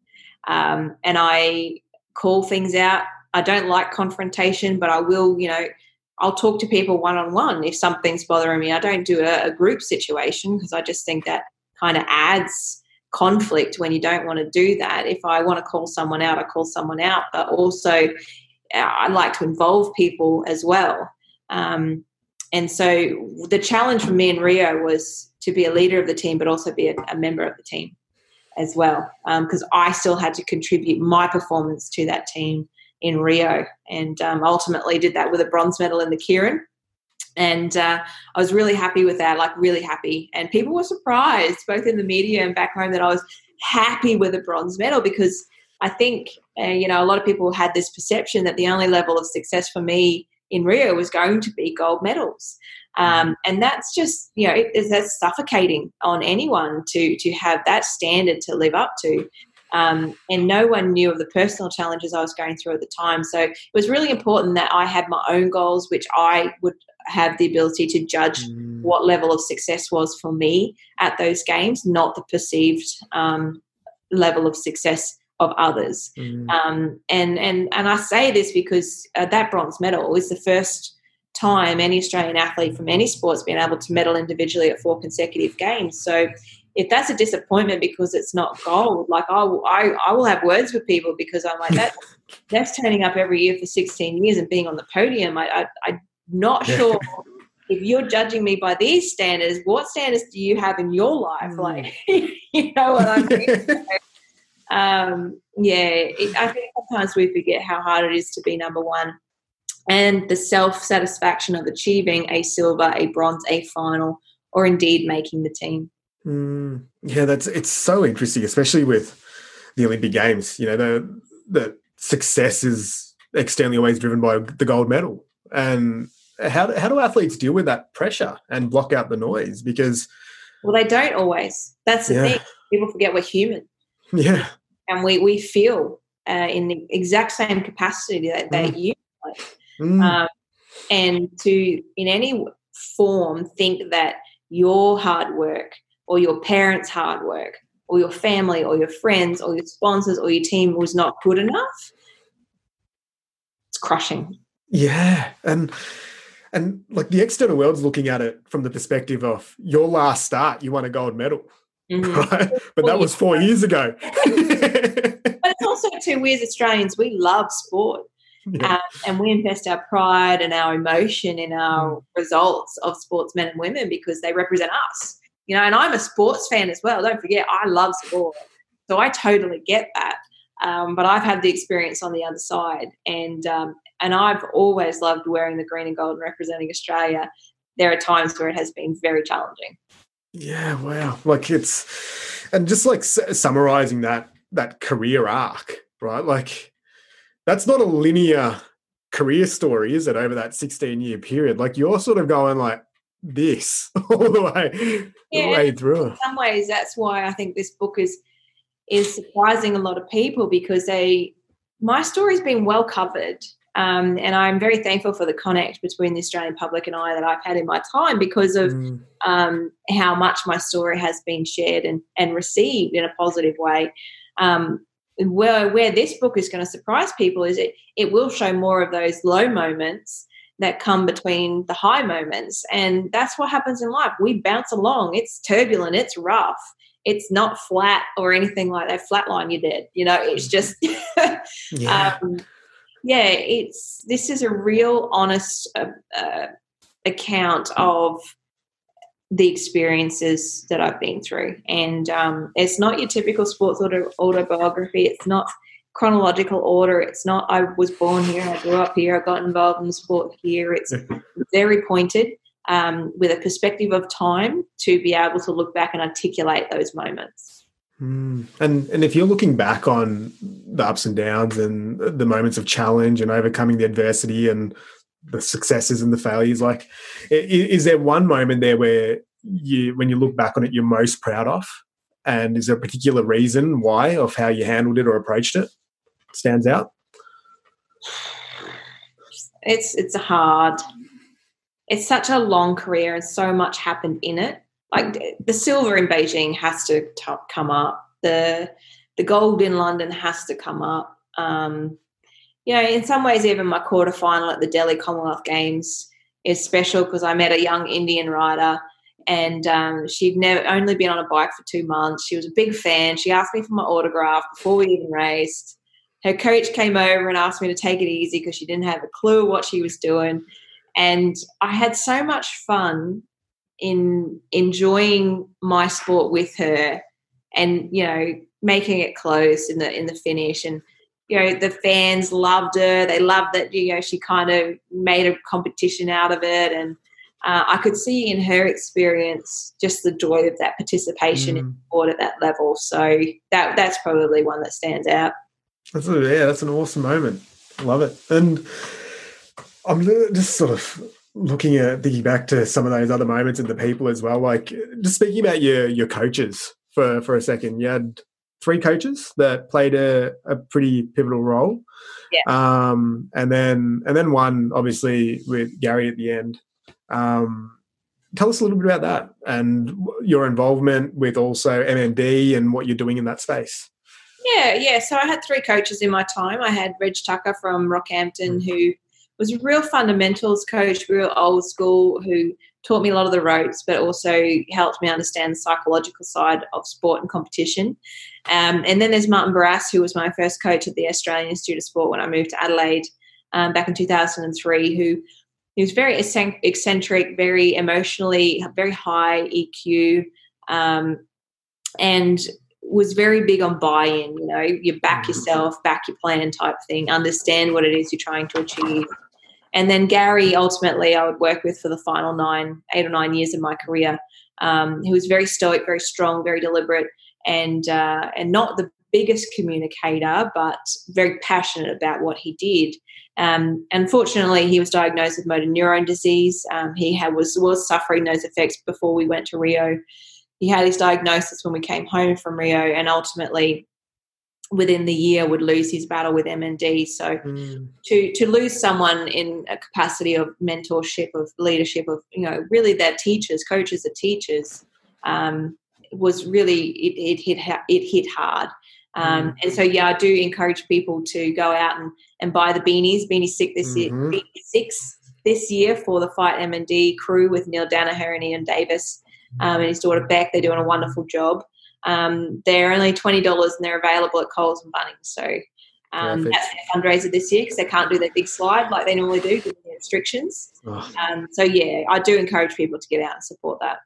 Um, and I call things out. I don't like confrontation, but I will, you know, I'll talk to people one on one if something's bothering me. I don't do a, a group situation because I just think that kind of adds conflict when you don't want to do that. If I want to call someone out, I call someone out, but also uh, I like to involve people as well. Um, and so the challenge for me in Rio was to be a leader of the team, but also be a, a member of the team as well, because um, I still had to contribute my performance to that team in Rio, and um, ultimately did that with a bronze medal in the Keirin and uh, I was really happy with that, like really happy. And people were surprised, both in the media and back home, that I was happy with a bronze medal because I think uh, you know a lot of people had this perception that the only level of success for me in Rio was going to be gold medals. Um, and that's just you know it, that's suffocating on anyone to to have that standard to live up to um, and no one knew of the personal challenges I was going through at the time. So it was really important that I had my own goals, which I would have the ability to judge mm. what level of success was for me at those games, not the perceived um, level of success of others. Mm. Um, and and and I say this because uh, that bronze medal is the first time any Australian athlete from any sport's been able to medal individually at four consecutive games. So if that's a disappointment because it's not gold, like I will, I, I will have words with people because I'm like that. that's turning up every year for 16 years and being on the podium. I, I, I'm not sure if you're judging me by these standards, what standards do you have in your life? Mm. Like, you know what I mean? um, yeah, it, I think sometimes we forget how hard it is to be number one. And the self satisfaction of achieving a silver, a bronze, a final, or indeed making the team.
Mm, yeah, that's it's so interesting, especially with the Olympic Games. You know, the the success is externally always driven by the gold medal, and how do, how do athletes deal with that pressure and block out the noise? Because
well, they don't always. That's the yeah. thing. People forget we're human.
Yeah,
and we we feel uh, in the exact same capacity that, that mm. you. Mm. Um, and to in any form think that your hard work or your parents' hard work or your family or your friends or your sponsors or your team was not good enough, it's crushing.
Yeah. And and like the external world's looking at it from the perspective of your last start, you won a gold medal. Mm-hmm. Right? But that was four years ago. but
it's also too, we as Australians, we love sport. Yeah. Um, and we invest our pride and our emotion in our mm. results of sportsmen and women because they represent us. You know, and I'm a sports fan as well. Don't forget, I love sport. So I totally get that. Um, but I've had the experience on the other side, and um, and I've always loved wearing the green and gold and representing Australia. There are times where it has been very challenging.
Yeah, wow! Like it's, and just like summarizing that that career arc, right? Like that's not a linear career story, is it? Over that sixteen year period, like you're sort of going like this all the way, yeah, the way through.
In some ways, that's why I think this book is is surprising a lot of people because they my story's been well covered. Um, and I'm very thankful for the connect between the Australian public and I that I've had in my time because of mm. um, how much my story has been shared and, and received in a positive way. Um, where, where this book is going to surprise people is it, it will show more of those low moments that come between the high moments. And that's what happens in life. We bounce along. It's turbulent, it's rough. It's not flat or anything like that. Flatline, you're dead. You know, it's just, yeah. Um, yeah, it's this is a real honest uh, uh, account of the experiences that I've been through. And um, it's not your typical sports auto- autobiography. It's not chronological order. It's not I was born here, I grew up here, I got involved in sport here. It's very pointed um, with a perspective of time to be able to look back and articulate those moments.
Mm. And and if you're looking back on the ups and downs and the moments of challenge and overcoming the adversity and the successes and the failures, like is there one moment there where you, when you look back on it, you're most proud of? And is there a particular reason why of how you handled it or approached it? stands out?
It's it's a hard. It's such a long career and so much happened in it. Like the silver in Beijing has to t- come up. The the gold in London has to come up. Um, you know, in some ways, even my quarterfinal at the Delhi Commonwealth Games is special because I met a young Indian rider and um, she'd never only been on a bike for two months. She was a big fan. She asked me for my autograph before we even raced her coach came over and asked me to take it easy because she didn't have a clue what she was doing. And I had so much fun in enjoying my sport with her and, you know, making it close in the in the finish. And, you know, the fans loved her. They loved that, you know, she kind of made a competition out of it. And uh, I could see in her experience just the joy of that participation mm. in sport at that level. So that that's probably one that stands out.
That's a, yeah, that's an awesome moment. Love it. And I'm just sort of looking at thinking back to some of those other moments and the people as well. Like just speaking about your your coaches for for a second. You had three coaches that played a, a pretty pivotal role.
Yeah.
Um, and then and then one obviously with Gary at the end. Um, tell us a little bit about that and your involvement with also MND and what you're doing in that space.
Yeah, yeah. So I had three coaches in my time. I had Reg Tucker from Rockhampton, mm. who was a real fundamentals coach, real old school, who taught me a lot of the ropes, but also helped me understand the psychological side of sport and competition. Um, and then there's Martin Barras, who was my first coach at the Australian Institute of Sport when I moved to Adelaide um, back in 2003, who he was very eccentric, very emotionally, very high EQ, um, and was very big on buy-in. You know, you back mm-hmm. yourself, back your plan type thing. Understand what it is you're trying to achieve. And then Gary, ultimately, I would work with for the final nine, eight or nine years of my career. Um, he was very stoic, very strong, very deliberate, and uh, and not the biggest communicator, but very passionate about what he did. Um, unfortunately, he was diagnosed with motor neurone disease. Um, he had, was was suffering those effects before we went to Rio. He had his diagnosis when we came home from Rio, and ultimately, within the year, would lose his battle with MND. So, mm. to to lose someone in a capacity of mentorship, of leadership, of you know, really their teachers, coaches, are teachers, um, was really it, it hit it hit hard. Um, mm. And so, yeah, I do encourage people to go out and, and buy the beanies. Beanie Sick this mm-hmm. year, six this year for the Fight MND crew with Neale Daniher and Ian Davis um, and his daughter Beck. They're doing a wonderful job. Um, they're only twenty dollars and they're available at Coles and Bunnings. So um, that's their fundraiser this year because they can't do their big slide like they normally do given the restrictions. Oh. Um, so yeah, I do encourage people to get out and support that.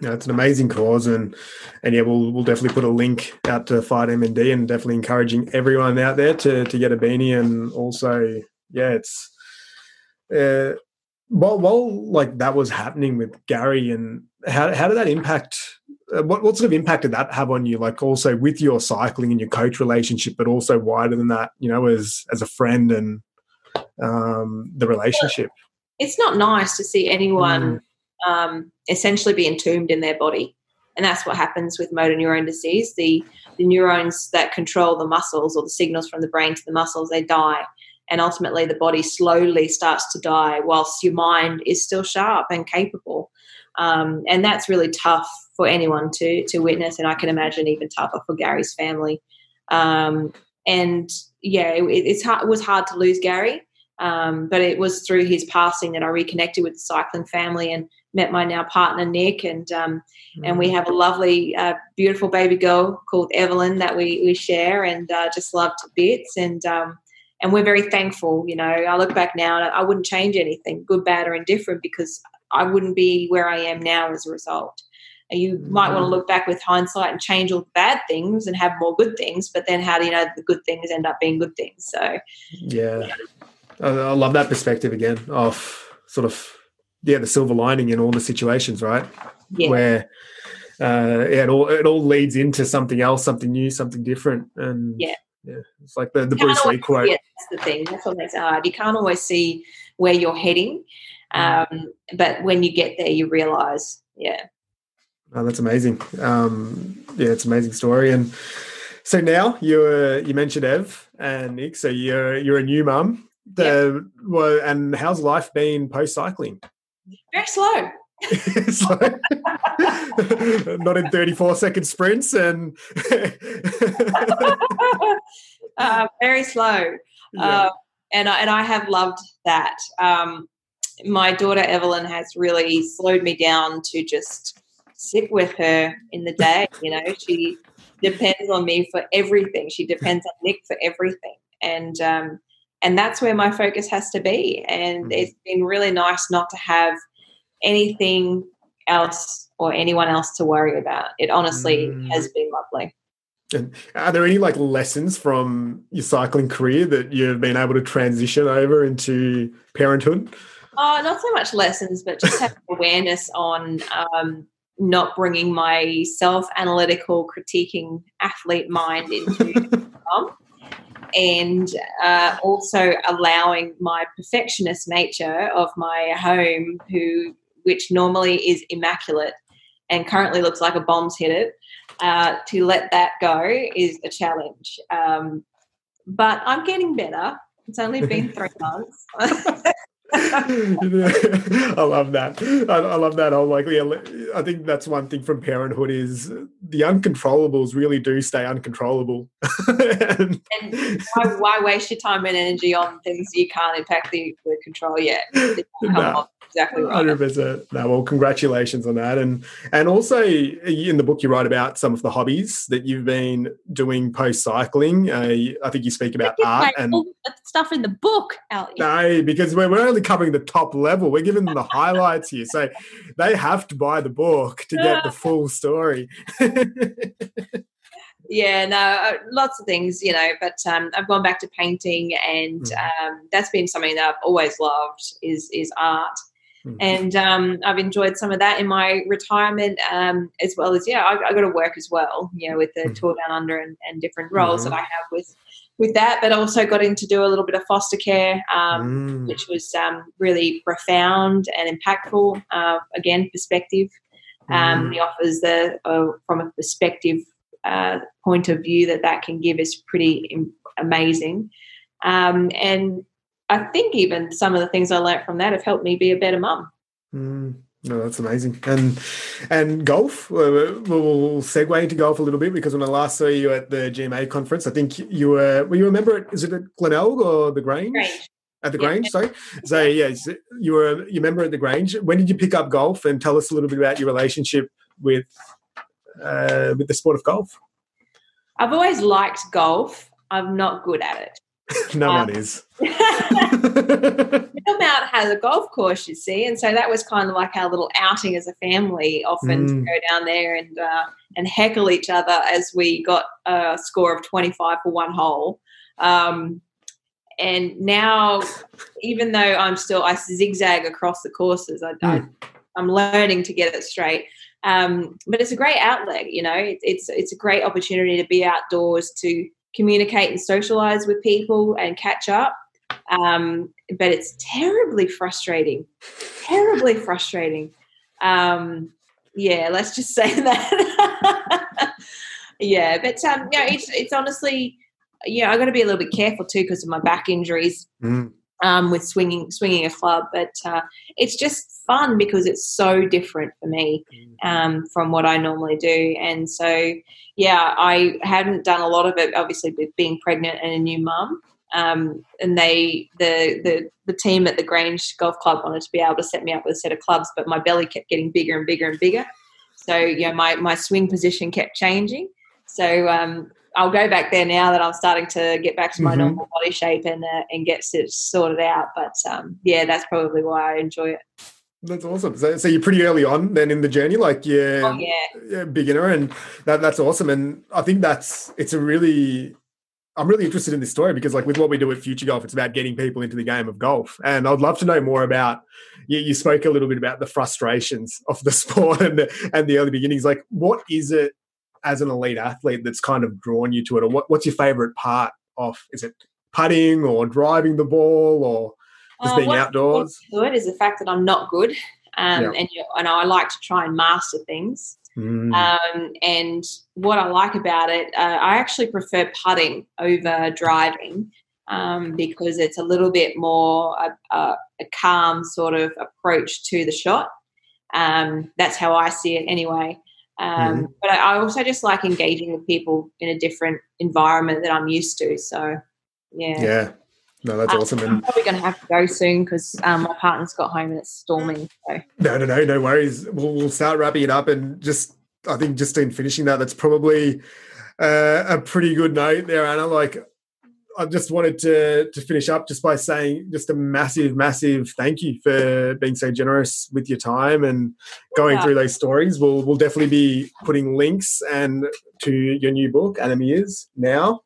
Yeah, it's an amazing cause, and and yeah, we'll we'll definitely put a link out to Fight MND, and definitely encouraging everyone out there to to get a beanie, and also yeah, it's uh, while while like that was happening with Gary, and how how did that impact? Uh, what what sort of impact did that have on you? Like also with your cycling and your coach relationship, but also wider than that, you know, as as a friend and um, the relationship.
It's not nice to see anyone. Mm um, essentially be entombed in their body. And that's what happens with motor neurone disease. The, the neurons that control the muscles or the signals from the brain to the muscles, they die. And ultimately, the body slowly starts to die whilst your mind is still sharp and capable. Um, and that's really tough for anyone to, to witness. And I can imagine even tougher for Gary's family. Um, and yeah, it, it's hard, it was hard to lose Gary. Um, but it was through his passing that I reconnected with the cycling family and met my now partner Nick, and um, mm-hmm. and we mm. have a lovely, uh, beautiful baby girl called Evelyn that we we share, and uh, just love to bits, and um, and we're very thankful. You know, I look back now, and I wouldn't change anything, good, bad, or indifferent, because I wouldn't be where I am now as a result. You mm-hmm. might want to look back with hindsight and change all the bad things and have more good things, but then how do you know the good things end up being good things? So,
yeah, yeah. I love that perspective again of sort of yeah the silver lining in all the situations, right? Yeah. Where uh, yeah, it all it all leads into something else, something new, something different, and
yeah,
yeah, it's like the, the Bruce Lee quote.
Yeah, that's the thing. That's what makes it hard. You can't always see where you're heading. Um, but when you get there, you realize, yeah.
Oh, that's amazing. Um, yeah, it's an amazing story. And so now you uh, you mentioned Ev and Nick. So you're you're a new mum. The yep. well, and how's life been post cycling?
Very slow.
slow. Not in 34 second sprints and
uh, very slow. Yeah. Uh, and I, and I have loved that. Um, my daughter Evelyn has really slowed me down to just sit with her in the day. You know, she depends on me for everything. She depends on Nick for everything, and um, and that's where my focus has to be. And mm-hmm. it's been really nice not to have anything else or anyone else to worry about. It honestly mm. has been lovely.
And are there any like lessons from your cycling career that you've been able to transition over into parenthood?
Oh, not so much lessons, but just having awareness on um, not bringing my self-analytical, critiquing athlete mind into and uh, also allowing my perfectionist nature of my home, who which normally is immaculate and currently looks like a bomb's hit it, uh, to let that go is a challenge. Um, but I'm getting better. It's only been three months.
I love that. I, I, love that whole like. I think that's one thing from parenthood is the uncontrollables really do stay uncontrollable.
and, and why, why, waste your time and energy on things you can't impact the, the control yet? Exactly right.
Hundred percent. No, well, congratulations on that, and and also in the book you write about some of the hobbies that you've been doing post cycling. Uh, I think you speak about art and
stuff in the book. Elliot.
No, because we're, we're only covering the top level. We're giving them the highlights here, so they have to buy the book to get the full story.
yeah, no, uh, lots of things, you know. But um, I've gone back to painting, and mm-hmm. um, that's been something that I've always loved is is art. Mm-hmm. And um, I've enjoyed some of that in my retirement, um, as well as yeah, I, I got to work as well, you know, with the mm-hmm. tour down under and, and different roles that mm-hmm. I have with with that. But also got in to do a little bit of foster care, um, mm. which was um, really profound and impactful. Uh, again, perspective. Um, mm. He offers the uh, from a perspective uh, point of view that that can give is pretty amazing. Um, and I think even some of the things I learned from that have helped me be a better mum.
Mm. No, that's amazing. And and golf, we'll, we'll segue into golf a little bit because when I last saw you at the GMA conference, I think you were, were you a member at, is it at Glenelg or the Grange?
Grange.
At the yeah. Grange, sorry. So yeah, you were you member at the Grange. When did you pick up golf? And tell us a little bit about your relationship with uh, with the sport of golf?
I've always liked golf. I'm not good at it.
no um, one is.
Middlemount has a golf course, you see, and so that was kind of like our little outing as a family. Often mm. to go down there and uh, and heckle each other as we got a score of twenty five for one hole. Um, and now, even though I'm still I zigzag across the courses, I, mm. I I'm learning to get it straight. Um, but it's a great outlet, you know. It, it's it's a great opportunity to be outdoors, to communicate and socialize with people and catch up. Um, but it's terribly frustrating, terribly frustrating. Um, yeah, let's just say that. yeah, but um, it's it's honestly, yeah, I got to be a little bit careful too because of my back injuries. Mm um, with swinging swinging a club, but uh, it's just fun because it's so different for me mm. um, from what I normally do. And so, yeah, I hadn't done a lot of it, obviously, with being pregnant and a new mum. Um, and they, the, the the team at the Grange Golf Club wanted to be able to set me up with a set of clubs, but my belly kept getting bigger and bigger and bigger. So, you know, my my swing position kept changing. So um, I'll go back there now that I'm starting to get back to my mm-hmm. normal body shape and uh, and get it sorted out. But um, yeah, that's probably why I enjoy it.
That's awesome. So, so you're pretty early on then in the journey, like you're
oh, yeah.
yeah. beginner, and that, that's awesome. And I think that's it's a really I'm really interested in this story because, like, with what we do at Future Golf, it's about getting people into the game of golf. And I'd love to know more about. You, you spoke a little bit about the frustrations of the sport and the, and the early beginnings. Like, what is it as an elite athlete that's kind of drawn you to it, or what, what's your favorite part of? Is it putting or driving the ball or just uh, being outdoors?
Good is the fact that I'm not good, um, yeah. and you, and I like to try and master things. Mm. Um, and what I like about it, uh, I actually prefer putting over driving um, because it's a little bit more a, a, a, calm sort of approach to the shot. Um, that's how I see it anyway. Um, mm-hmm. But I also just like engaging with people in a different environment that I'm used to. So, yeah.
Yeah. No, that's um, awesome.
I'm probably going to have to go soon because um, my partner's got home and it's storming. So.
No, no, no, no worries. We'll, we'll start wrapping it up and just, I think, just in finishing that, that's probably uh, a pretty good note there, Anna. Like, I just wanted to to finish up just by saying just a massive, massive thank you for being so generous with your time and going yeah. through those stories. We'll we'll definitely be putting links and to your new book, Anna Is now.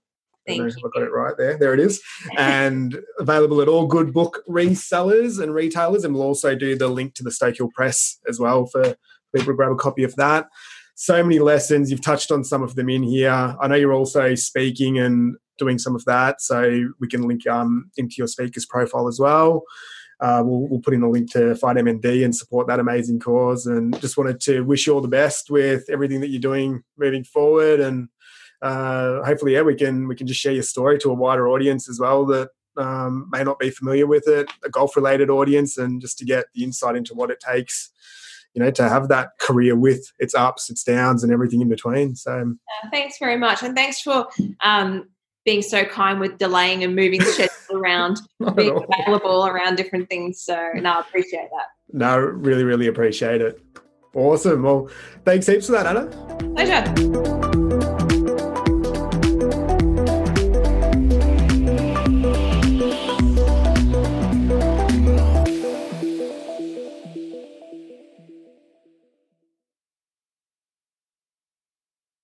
Thank I,
I got it right there. There it is. and available at all good book resellers and retailers. And we'll also do the link to the Stoke Hill Press as well for people to grab a copy of that. So many lessons. You've touched on some of them in here. I know you're also speaking and doing some of that. So we can link um, into your speaker's profile as well. Uh, we'll, we'll, put in a link to Fight MND and support that amazing cause. And just wanted to wish you all the best with everything that you're doing moving forward. And uh, hopefully, yeah, we can we can just share your story to a wider audience as well that um, may not be familiar with it, a golf related audience, and just to get the insight into what it takes you know, to have that career with its ups, its downs, and everything in between. So,
uh, thanks very much, and thanks for um, being so kind with delaying and moving the schedule around, being available around different things. So, no, I appreciate that.
No, really, really appreciate it. Awesome. Well, thanks heaps for that, Anna.
Pleasure.